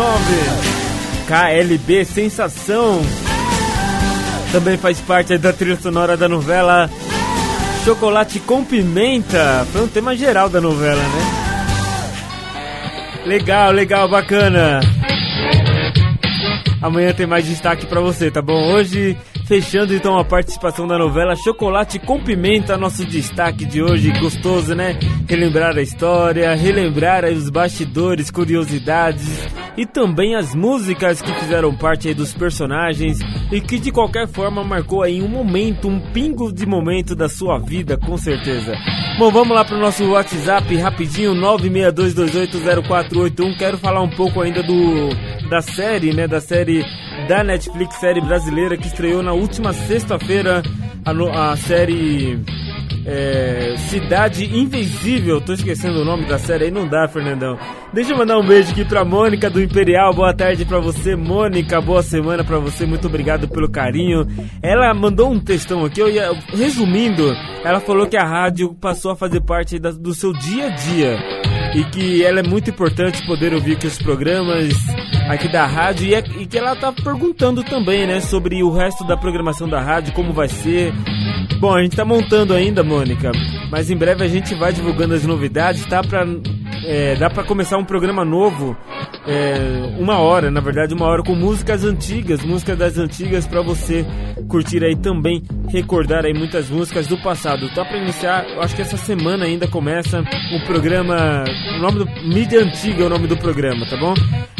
KLB Sensação. Também faz parte da trilha sonora da novela Chocolate com Pimenta. Foi um tema geral da novela, né? Legal, legal, bacana. Amanhã tem mais destaque pra você, tá bom? Hoje, fechando então a participação da novela Chocolate com Pimenta, nosso destaque de hoje, gostoso, né? Relembrar a história, relembrar os bastidores, curiosidades e também as músicas que fizeram parte dos personagens e que de qualquer forma marcou aí um momento, um pingo de momento da sua vida, com certeza. Bom, vamos lá pro nosso WhatsApp rapidinho, 962280481. Quero falar um pouco ainda do da série, né, da série da Netflix, série brasileira que estreou na última sexta-feira, a, a série é, Cidade Invisível. Tô esquecendo o nome da série aí, não dá, Fernandão. Deixa eu mandar um beijo aqui pra Mônica do Imperial. Boa tarde pra você, Mônica. Boa semana pra você. Muito obrigado pelo carinho. Ela mandou um textão aqui, eu ia, resumindo, ela falou que a rádio passou a fazer parte da- do seu dia a dia e que ela é muito importante poder ouvir aqui os programas aqui da rádio e, é- e que ela tá perguntando também, né, sobre o resto da programação da rádio, como vai ser. Bom, a gente tá montando ainda, Mônica, mas em breve a gente vai divulgando as novidades, tá? Pra, é, dá pra começar um programa novo, é, uma hora, na verdade, uma hora com músicas antigas, músicas das antigas pra você curtir aí também, recordar aí muitas músicas do passado. Tá pra iniciar, eu acho que essa semana ainda começa o programa, o nome do mídia antiga é o nome do programa, tá bom?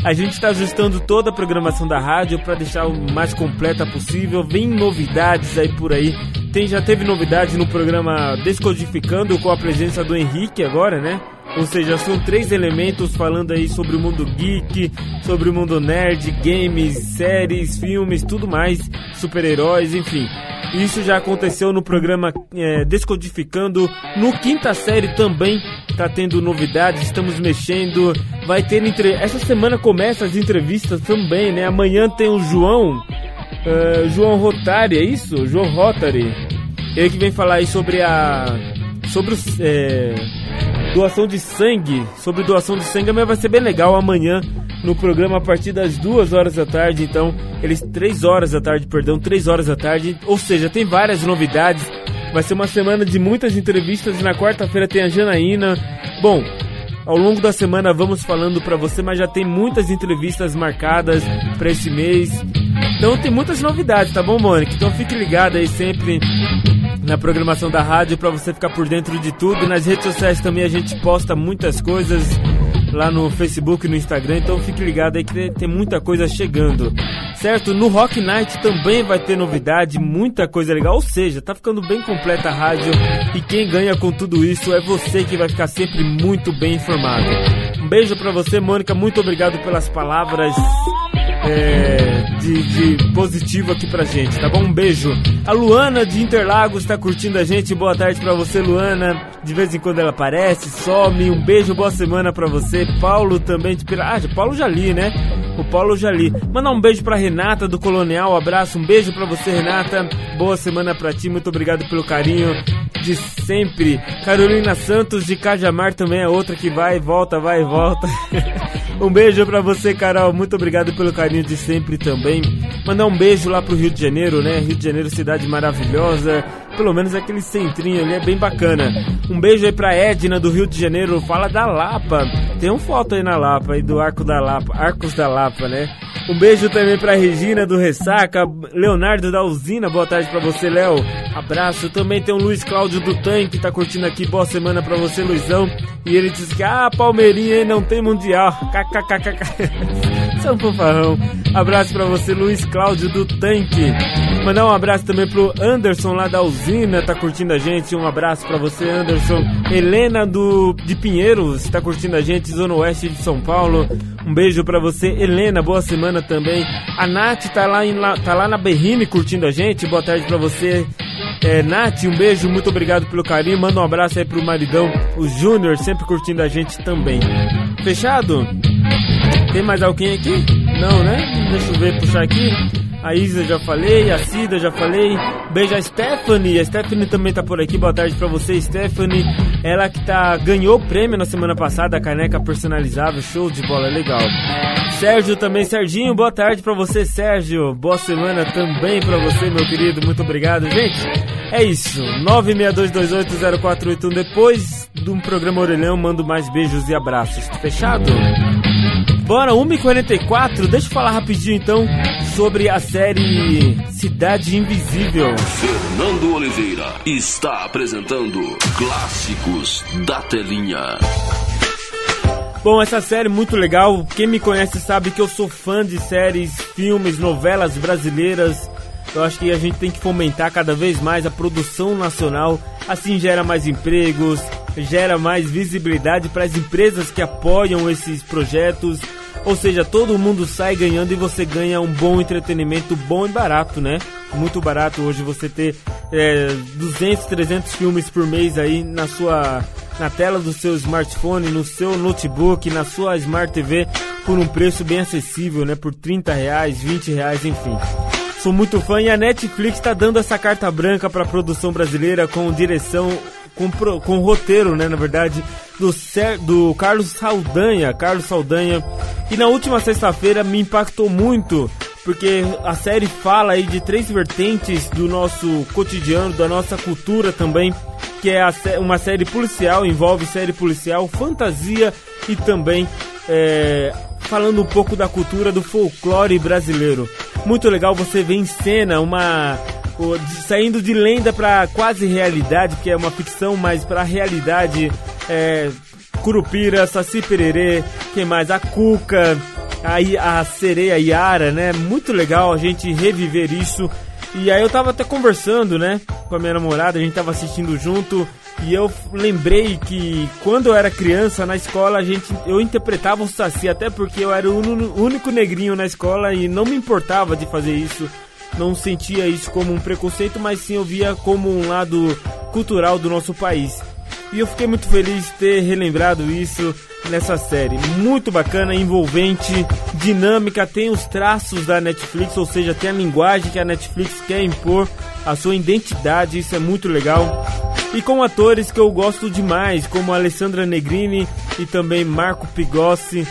A gente tá ajustando toda a programação da rádio pra deixar o mais completa possível. Vem novidades aí por aí. Tem já teve novidade no programa Descodificando com a presença do Henrique agora, né? Ou seja, são três elementos falando aí sobre o mundo geek, sobre o mundo nerd, games, séries, filmes, tudo mais, super-heróis, enfim. Isso já aconteceu no programa é, Descodificando. No quinta série também tá tendo novidades, estamos mexendo. Vai ter entre... Essa semana começa as entrevistas também, né? Amanhã tem o João. eh, João Rotari, é isso? João Rotary. Ele que vem falar aí sobre a. Sobre os. é, doação de sangue. Sobre doação de sangue, mas vai ser bem legal amanhã no programa a partir das duas horas da tarde. Então, eles. três horas da tarde, perdão, três horas da tarde. Ou seja, tem várias novidades. Vai ser uma semana de muitas entrevistas. Na quarta-feira tem a Janaína. Bom, ao longo da semana vamos falando pra você, mas já tem muitas entrevistas marcadas pra esse mês. Então tem muitas novidades, tá bom, Mônica? Então fique ligado aí sempre na programação da rádio pra você ficar por dentro de tudo. Nas redes sociais também a gente posta muitas coisas lá no Facebook e no Instagram, então fique ligado aí que tem- muita coisa chegando. Certo? No Rock Night também vai ter novidade, muita coisa legal. Ou seja, tá ficando bem completa a rádio e quem ganha com tudo isso é você que vai ficar sempre muito bem informado. Um beijo pra você, Mônica. Muito obrigado pelas palavras é, de, de positivo aqui pra gente, tá bom? Um beijo. A Luana de Interlagos tá curtindo a gente. Boa tarde pra você, Luana. De vez em quando ela aparece, some. Um beijo, boa semana pra você. Paulo também de Pira... Ah, Paulo já li, né? O Paulo já li. Mandar um beijo pra Renata do Colonial. Um abraço, um beijo pra você, Renata. Boa semana pra ti. Muito obrigado pelo carinho de sempre. Carolina Santos de Cajamar também é outra que vai e volta, vai e volta. um beijo pra você, Carol. Muito obrigado pelo carinho de sempre também. Mandar um beijo lá pro Rio de Janeiro, né? Rio de Janeiro, cidade maravilhosa. Pelo menos aquele centrinho ali é bem bacana. Um beijo aí pra Edna do Rio de Janeiro. Fala da Lapa. Tem um foto aí na Lapa, aí do Arco da Lapa. Arcos da Lapa, né? Um beijo também pra Regina do Ressaca. Leonardo da Usina. Boa tarde pra você, Léo. Abraço. Também tem o Luiz Cláudio do Tanque. Tá curtindo aqui. Boa semana pra você, Luizão. E ele diz que, ah, Palmeirinha, não tem mundial. KKKKK. Um fofarrão. Abraço pra você, Luiz Cláudio do Tanque. Mandar um abraço também pro Anderson lá da usina, tá curtindo a gente. Um abraço pra você, Anderson. Helena do de Pinheiros, tá curtindo a gente, Zona Oeste de São Paulo. Um beijo pra você, Helena. Boa semana também. A Nath tá lá, em, tá lá na Berrine curtindo a gente. Boa tarde pra você. É, Nath, um beijo, muito obrigado pelo carinho. Manda um abraço aí pro maridão, o Júnior, sempre curtindo a gente também. Fechado? Tem mais alguém aqui? Não, né? Deixa eu ver, puxar aqui. A Isa já falei, a Cida já falei. Beijo a Stephanie. A Stephanie também tá por aqui. Boa tarde pra você, Stephanie. Ela que tá, ganhou o prêmio na semana passada, a caneca personalizável, show de bola, legal. Sérgio também, Serginho, boa tarde pra você, Sérgio. Boa semana também pra você, meu querido. Muito obrigado, gente. É isso, 962280481. Depois do programa Orelhão, mando mais beijos e abraços. Fechado? Bora, 1h44. Deixa eu falar rapidinho então sobre a série Cidade Invisível. Fernando Oliveira está apresentando Clássicos da Telinha. Bom, essa série é muito legal. Quem me conhece sabe que eu sou fã de séries, filmes, novelas brasileiras. Eu acho que a gente tem que fomentar cada vez mais a produção nacional. Assim gera mais empregos, gera mais visibilidade para as empresas que apoiam esses projetos. Ou seja, todo mundo sai ganhando e você ganha um bom entretenimento bom e barato, né? Muito barato hoje você ter é, 200, 300 filmes por mês aí na sua na tela do seu smartphone, no seu notebook, na sua Smart TV por um preço bem acessível, né? Por 30 reais, 20 reais, enfim. Sou muito fã e a Netflix está dando essa carta branca para a produção brasileira com direção, com, pro- com roteiro, né? Na verdade, do, do Carlos Saldanha. Carlos Saldanha. E na última sexta-feira me impactou muito porque a série fala aí de três vertentes do nosso cotidiano, da nossa cultura também, que é uma série policial, envolve série policial, fantasia e também é, falando um pouco da cultura do folclore brasileiro. Muito legal você ver em cena uma saindo de lenda para quase realidade, que é uma ficção, mas para realidade é, Curupira, Saci Pererê, quem mais? A Cuca, a, I- a sereia Yara, né? Muito legal a gente reviver isso. E aí eu tava até conversando, né, com a minha namorada, a gente tava assistindo junto e eu lembrei que quando eu era criança na escola a gente eu interpretava o Saci até porque eu era o único negrinho na escola e não me importava de fazer isso. Não sentia isso como um preconceito, mas sim eu via como um lado cultural do nosso país. E eu fiquei muito feliz de ter relembrado isso nessa série. Muito bacana, envolvente, dinâmica, tem os traços da Netflix, ou seja, tem a linguagem que a Netflix quer impor, a sua identidade, isso é muito legal. E com atores que eu gosto demais, como Alessandra Negrini e também Marco Pigossi.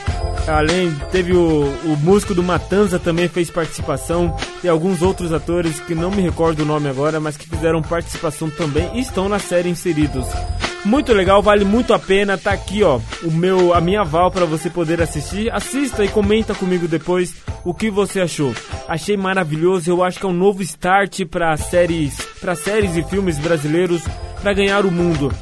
Além, teve o, o músico do Matanza também fez participação. E alguns outros atores que não me recordo o nome agora, mas que fizeram participação também e estão na série inseridos. Muito legal, vale muito a pena. Tá aqui, ó, o meu, a minha aval para você poder assistir. Assista e comenta comigo depois o que você achou. Achei maravilhoso. Eu acho que é um novo start para séries, para séries e filmes brasileiros para ganhar o mundo.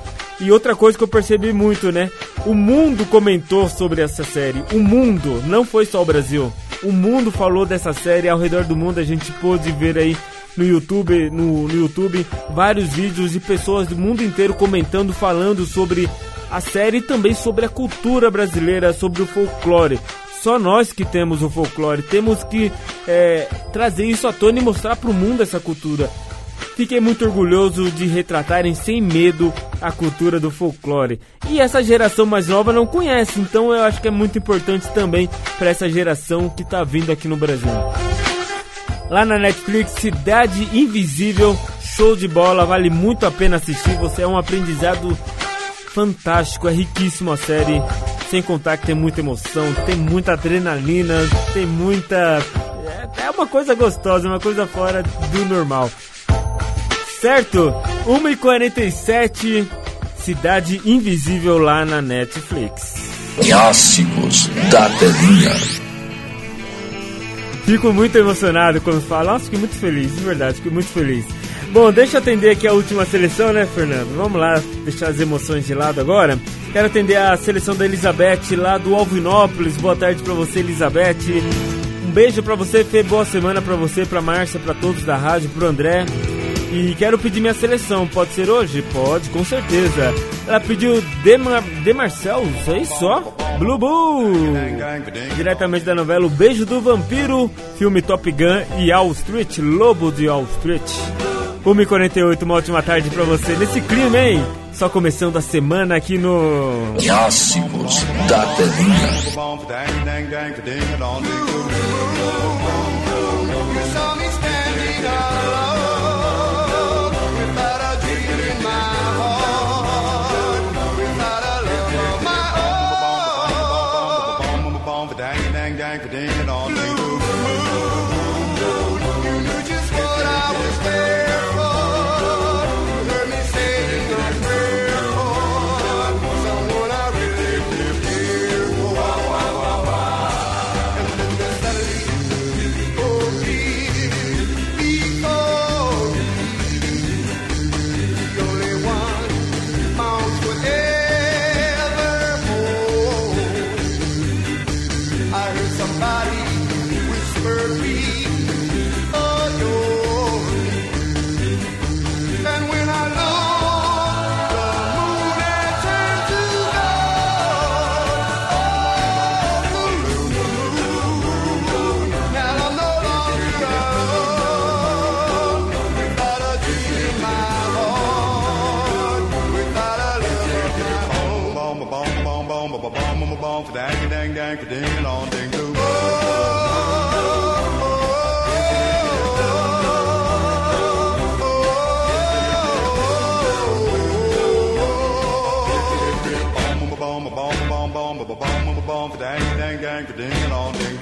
E outra coisa que eu percebi muito, né? O mundo comentou sobre essa série. O mundo, não foi só o Brasil. O mundo falou dessa série ao redor do mundo. A gente pôde ver aí no YouTube, no, no YouTube, vários vídeos de pessoas do mundo inteiro comentando, falando sobre a série e também sobre a cultura brasileira, sobre o folclore. Só nós que temos o folclore, temos que é, trazer isso à tona e mostrar para o mundo essa cultura. Fiquei muito orgulhoso de retratarem sem medo a cultura do folclore. E essa geração mais nova não conhece, então eu acho que é muito importante também para essa geração que está vindo aqui no Brasil. Lá na Netflix, Cidade Invisível, show de bola, vale muito a pena assistir. Você é um aprendizado fantástico, é riquíssimo a série. Sem contar que tem muita emoção, tem muita adrenalina, tem muita. É é uma coisa gostosa, uma coisa fora do normal. Certo? 1h47, Cidade Invisível lá na Netflix. Clássicos da Telinha. Fico muito emocionado quando falo. Nossa, fiquei muito feliz, de verdade, fiquei muito feliz. Bom, deixa eu atender aqui a última seleção, né, Fernando? Vamos lá, deixar as emoções de lado agora. Quero atender a seleção da Elizabeth lá do Alvinópolis. Boa tarde pra você, Elizabeth. Um beijo pra você, Fê. Boa semana pra você, pra Márcia, pra todos da rádio, pro André. E quero pedir minha seleção. Pode ser hoje? Pode, com certeza. Ela pediu Demar Demarcel, isso só? Blue Bull. Diretamente da novela O Beijo do Vampiro, filme Top Gun e Wall Street, Lobo de Wall Street. 1h48, uma ótima tarde pra você nesse clima, hein? Só começando a semana aqui no. Clássicos da Telinha. did all ding long ding doo. Bomb, bomb, bomb, bomb, bomb, bomb, bomb, dang, dang, dang, ding, long, ding.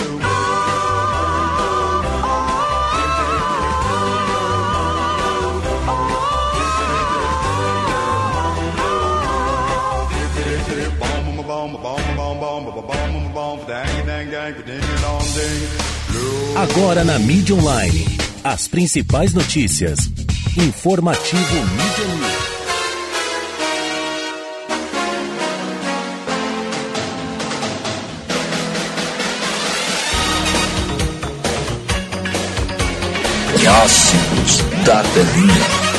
Agora na mídia online, as principais notícias. Informativo Mídia News. Clássicos da.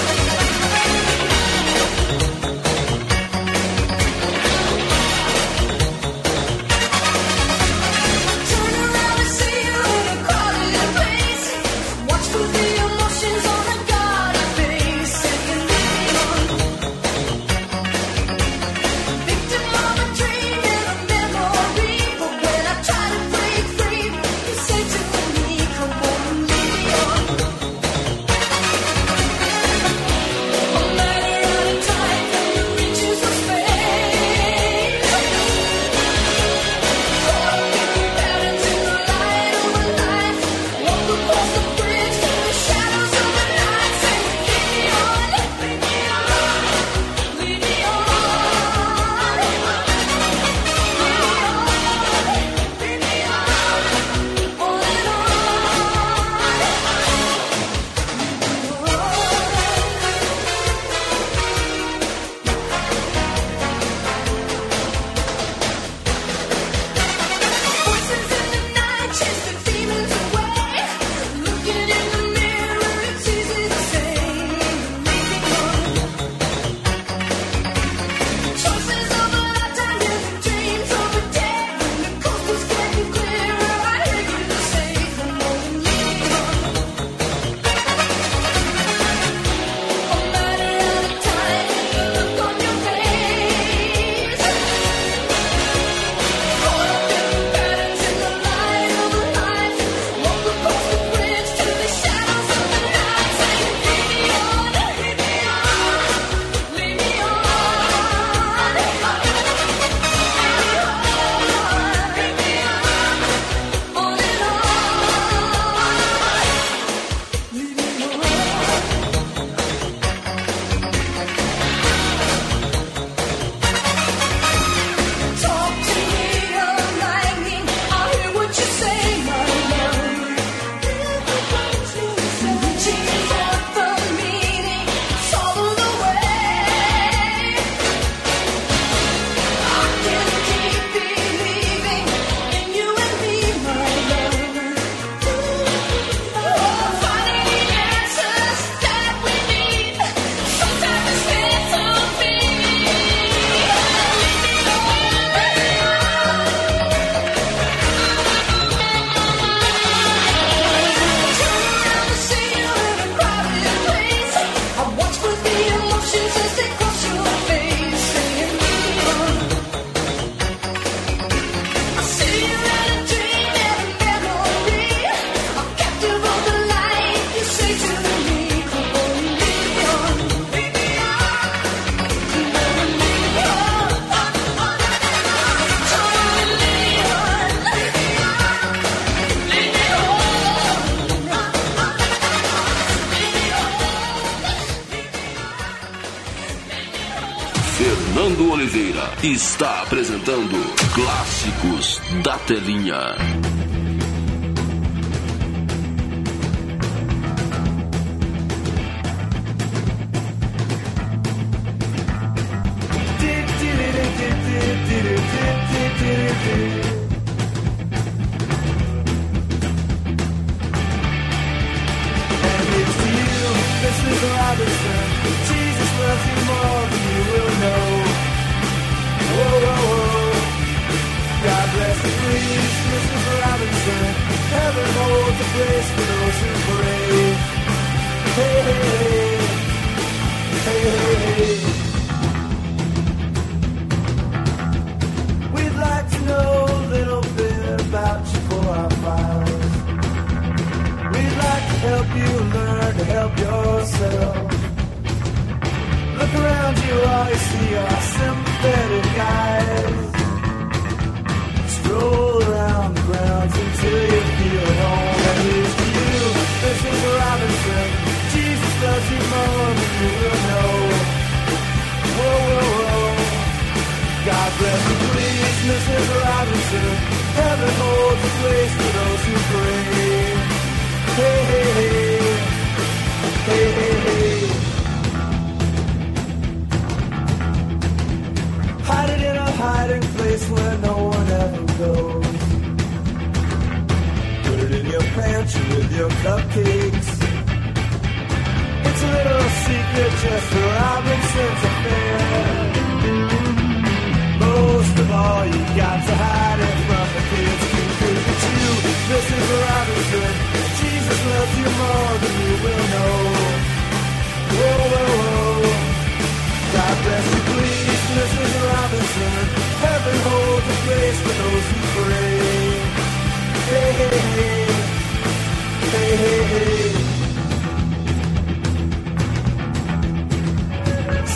the a for those who pray. Hey, hey, hey. Hey, hey, hey.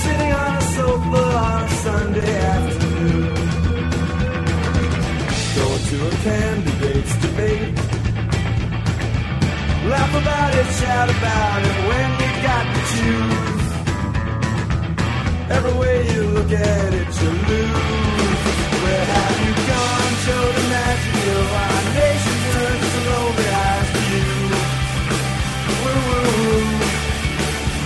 Sitting on a sofa on a Sunday afternoon. Going to a candidate's debate. Laugh about it, shout about it when you got to choose. Every way you look at it, you lose. Where have you gone? Show magic of its lonely eyes to you. Woo, woo, woo.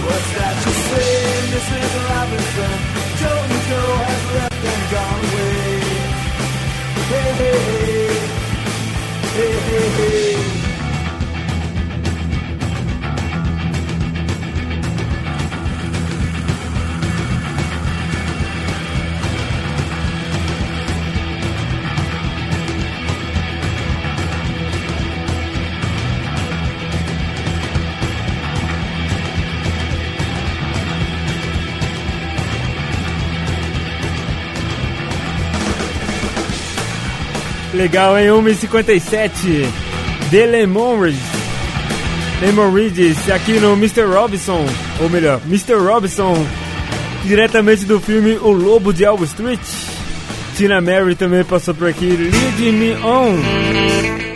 What's that you say, Mrs. Robinson? Joe Joe left and gone away. Hey, hey, hey. Hey, hey, hey. Legal, hein? 1h57 The Lemon Ridge. Lemon Ridge aqui no Mr. Robinson, ou melhor, Mr. Robinson, diretamente do filme O Lobo de Wall Street. Tina Mary também passou por aqui, Lead Me On,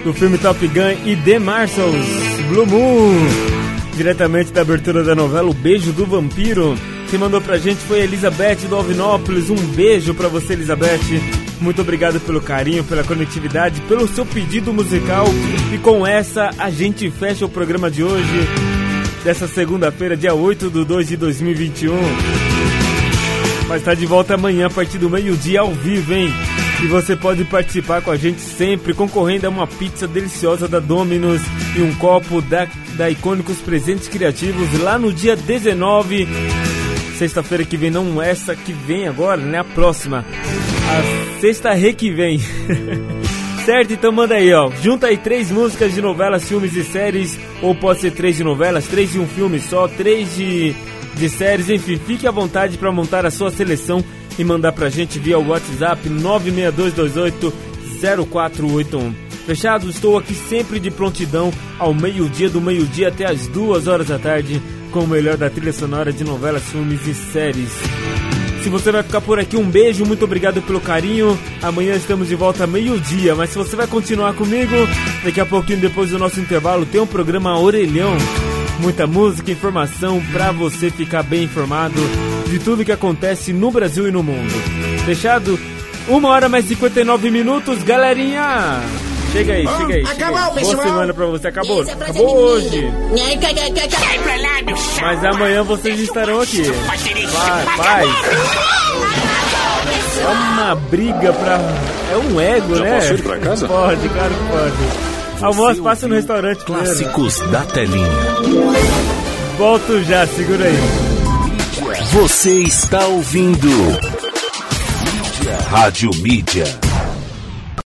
do filme Top Gun e The Marshals, Blue Moon, diretamente da abertura da novela O Beijo do Vampiro. Quem mandou pra gente foi Elizabeth do Alvinópolis. Um beijo pra você, Elizabeth. Muito obrigado pelo carinho, pela conectividade, pelo seu pedido musical. E com essa, a gente fecha o programa de hoje, dessa segunda-feira, dia 8 de 2 de 2021. Vai estar de volta amanhã, a partir do meio-dia, ao vivo, hein? E você pode participar com a gente sempre, concorrendo a uma pizza deliciosa da Domino's e um copo da, da Icônicos Presentes Criativos lá no dia 19 sexta-feira que vem, não essa que vem agora, né? A próxima. A sexta re que vem. certo? Então manda aí, ó. Junta aí três músicas de novelas, filmes e séries. Ou pode ser três de novelas, três de um filme só, três de, de séries, enfim. Fique à vontade para montar a sua seleção e mandar pra gente via o WhatsApp 962280481. Fechado? Estou aqui sempre de prontidão ao meio-dia, do meio-dia até as duas horas da tarde com o melhor da trilha sonora de novelas, filmes e séries. Se você vai ficar por aqui, um beijo, muito obrigado pelo carinho. Amanhã estamos de volta meio-dia, mas se você vai continuar comigo, daqui a pouquinho depois do nosso intervalo tem um programa Orelhão. Muita música, informação para você ficar bem informado de tudo que acontece no Brasil e no mundo. Fechado? Uma hora mais 59 minutos, galerinha! Chega aí, chega aí. Chega Acabou, aí. pessoal. Boa semana pra você. Acabou. Frase Acabou é hoje. cai, cai. pra lá, meu. Mas amanhã vocês estarão aqui. Vai, vai. É uma briga pra. É um ego, Já né? posso ir pra casa? Pode, claro que pode. Almoço, passa no restaurante primeiro. Clássicos da telinha. Volto já, segura aí. Você está ouvindo Mídia. Rádio Mídia.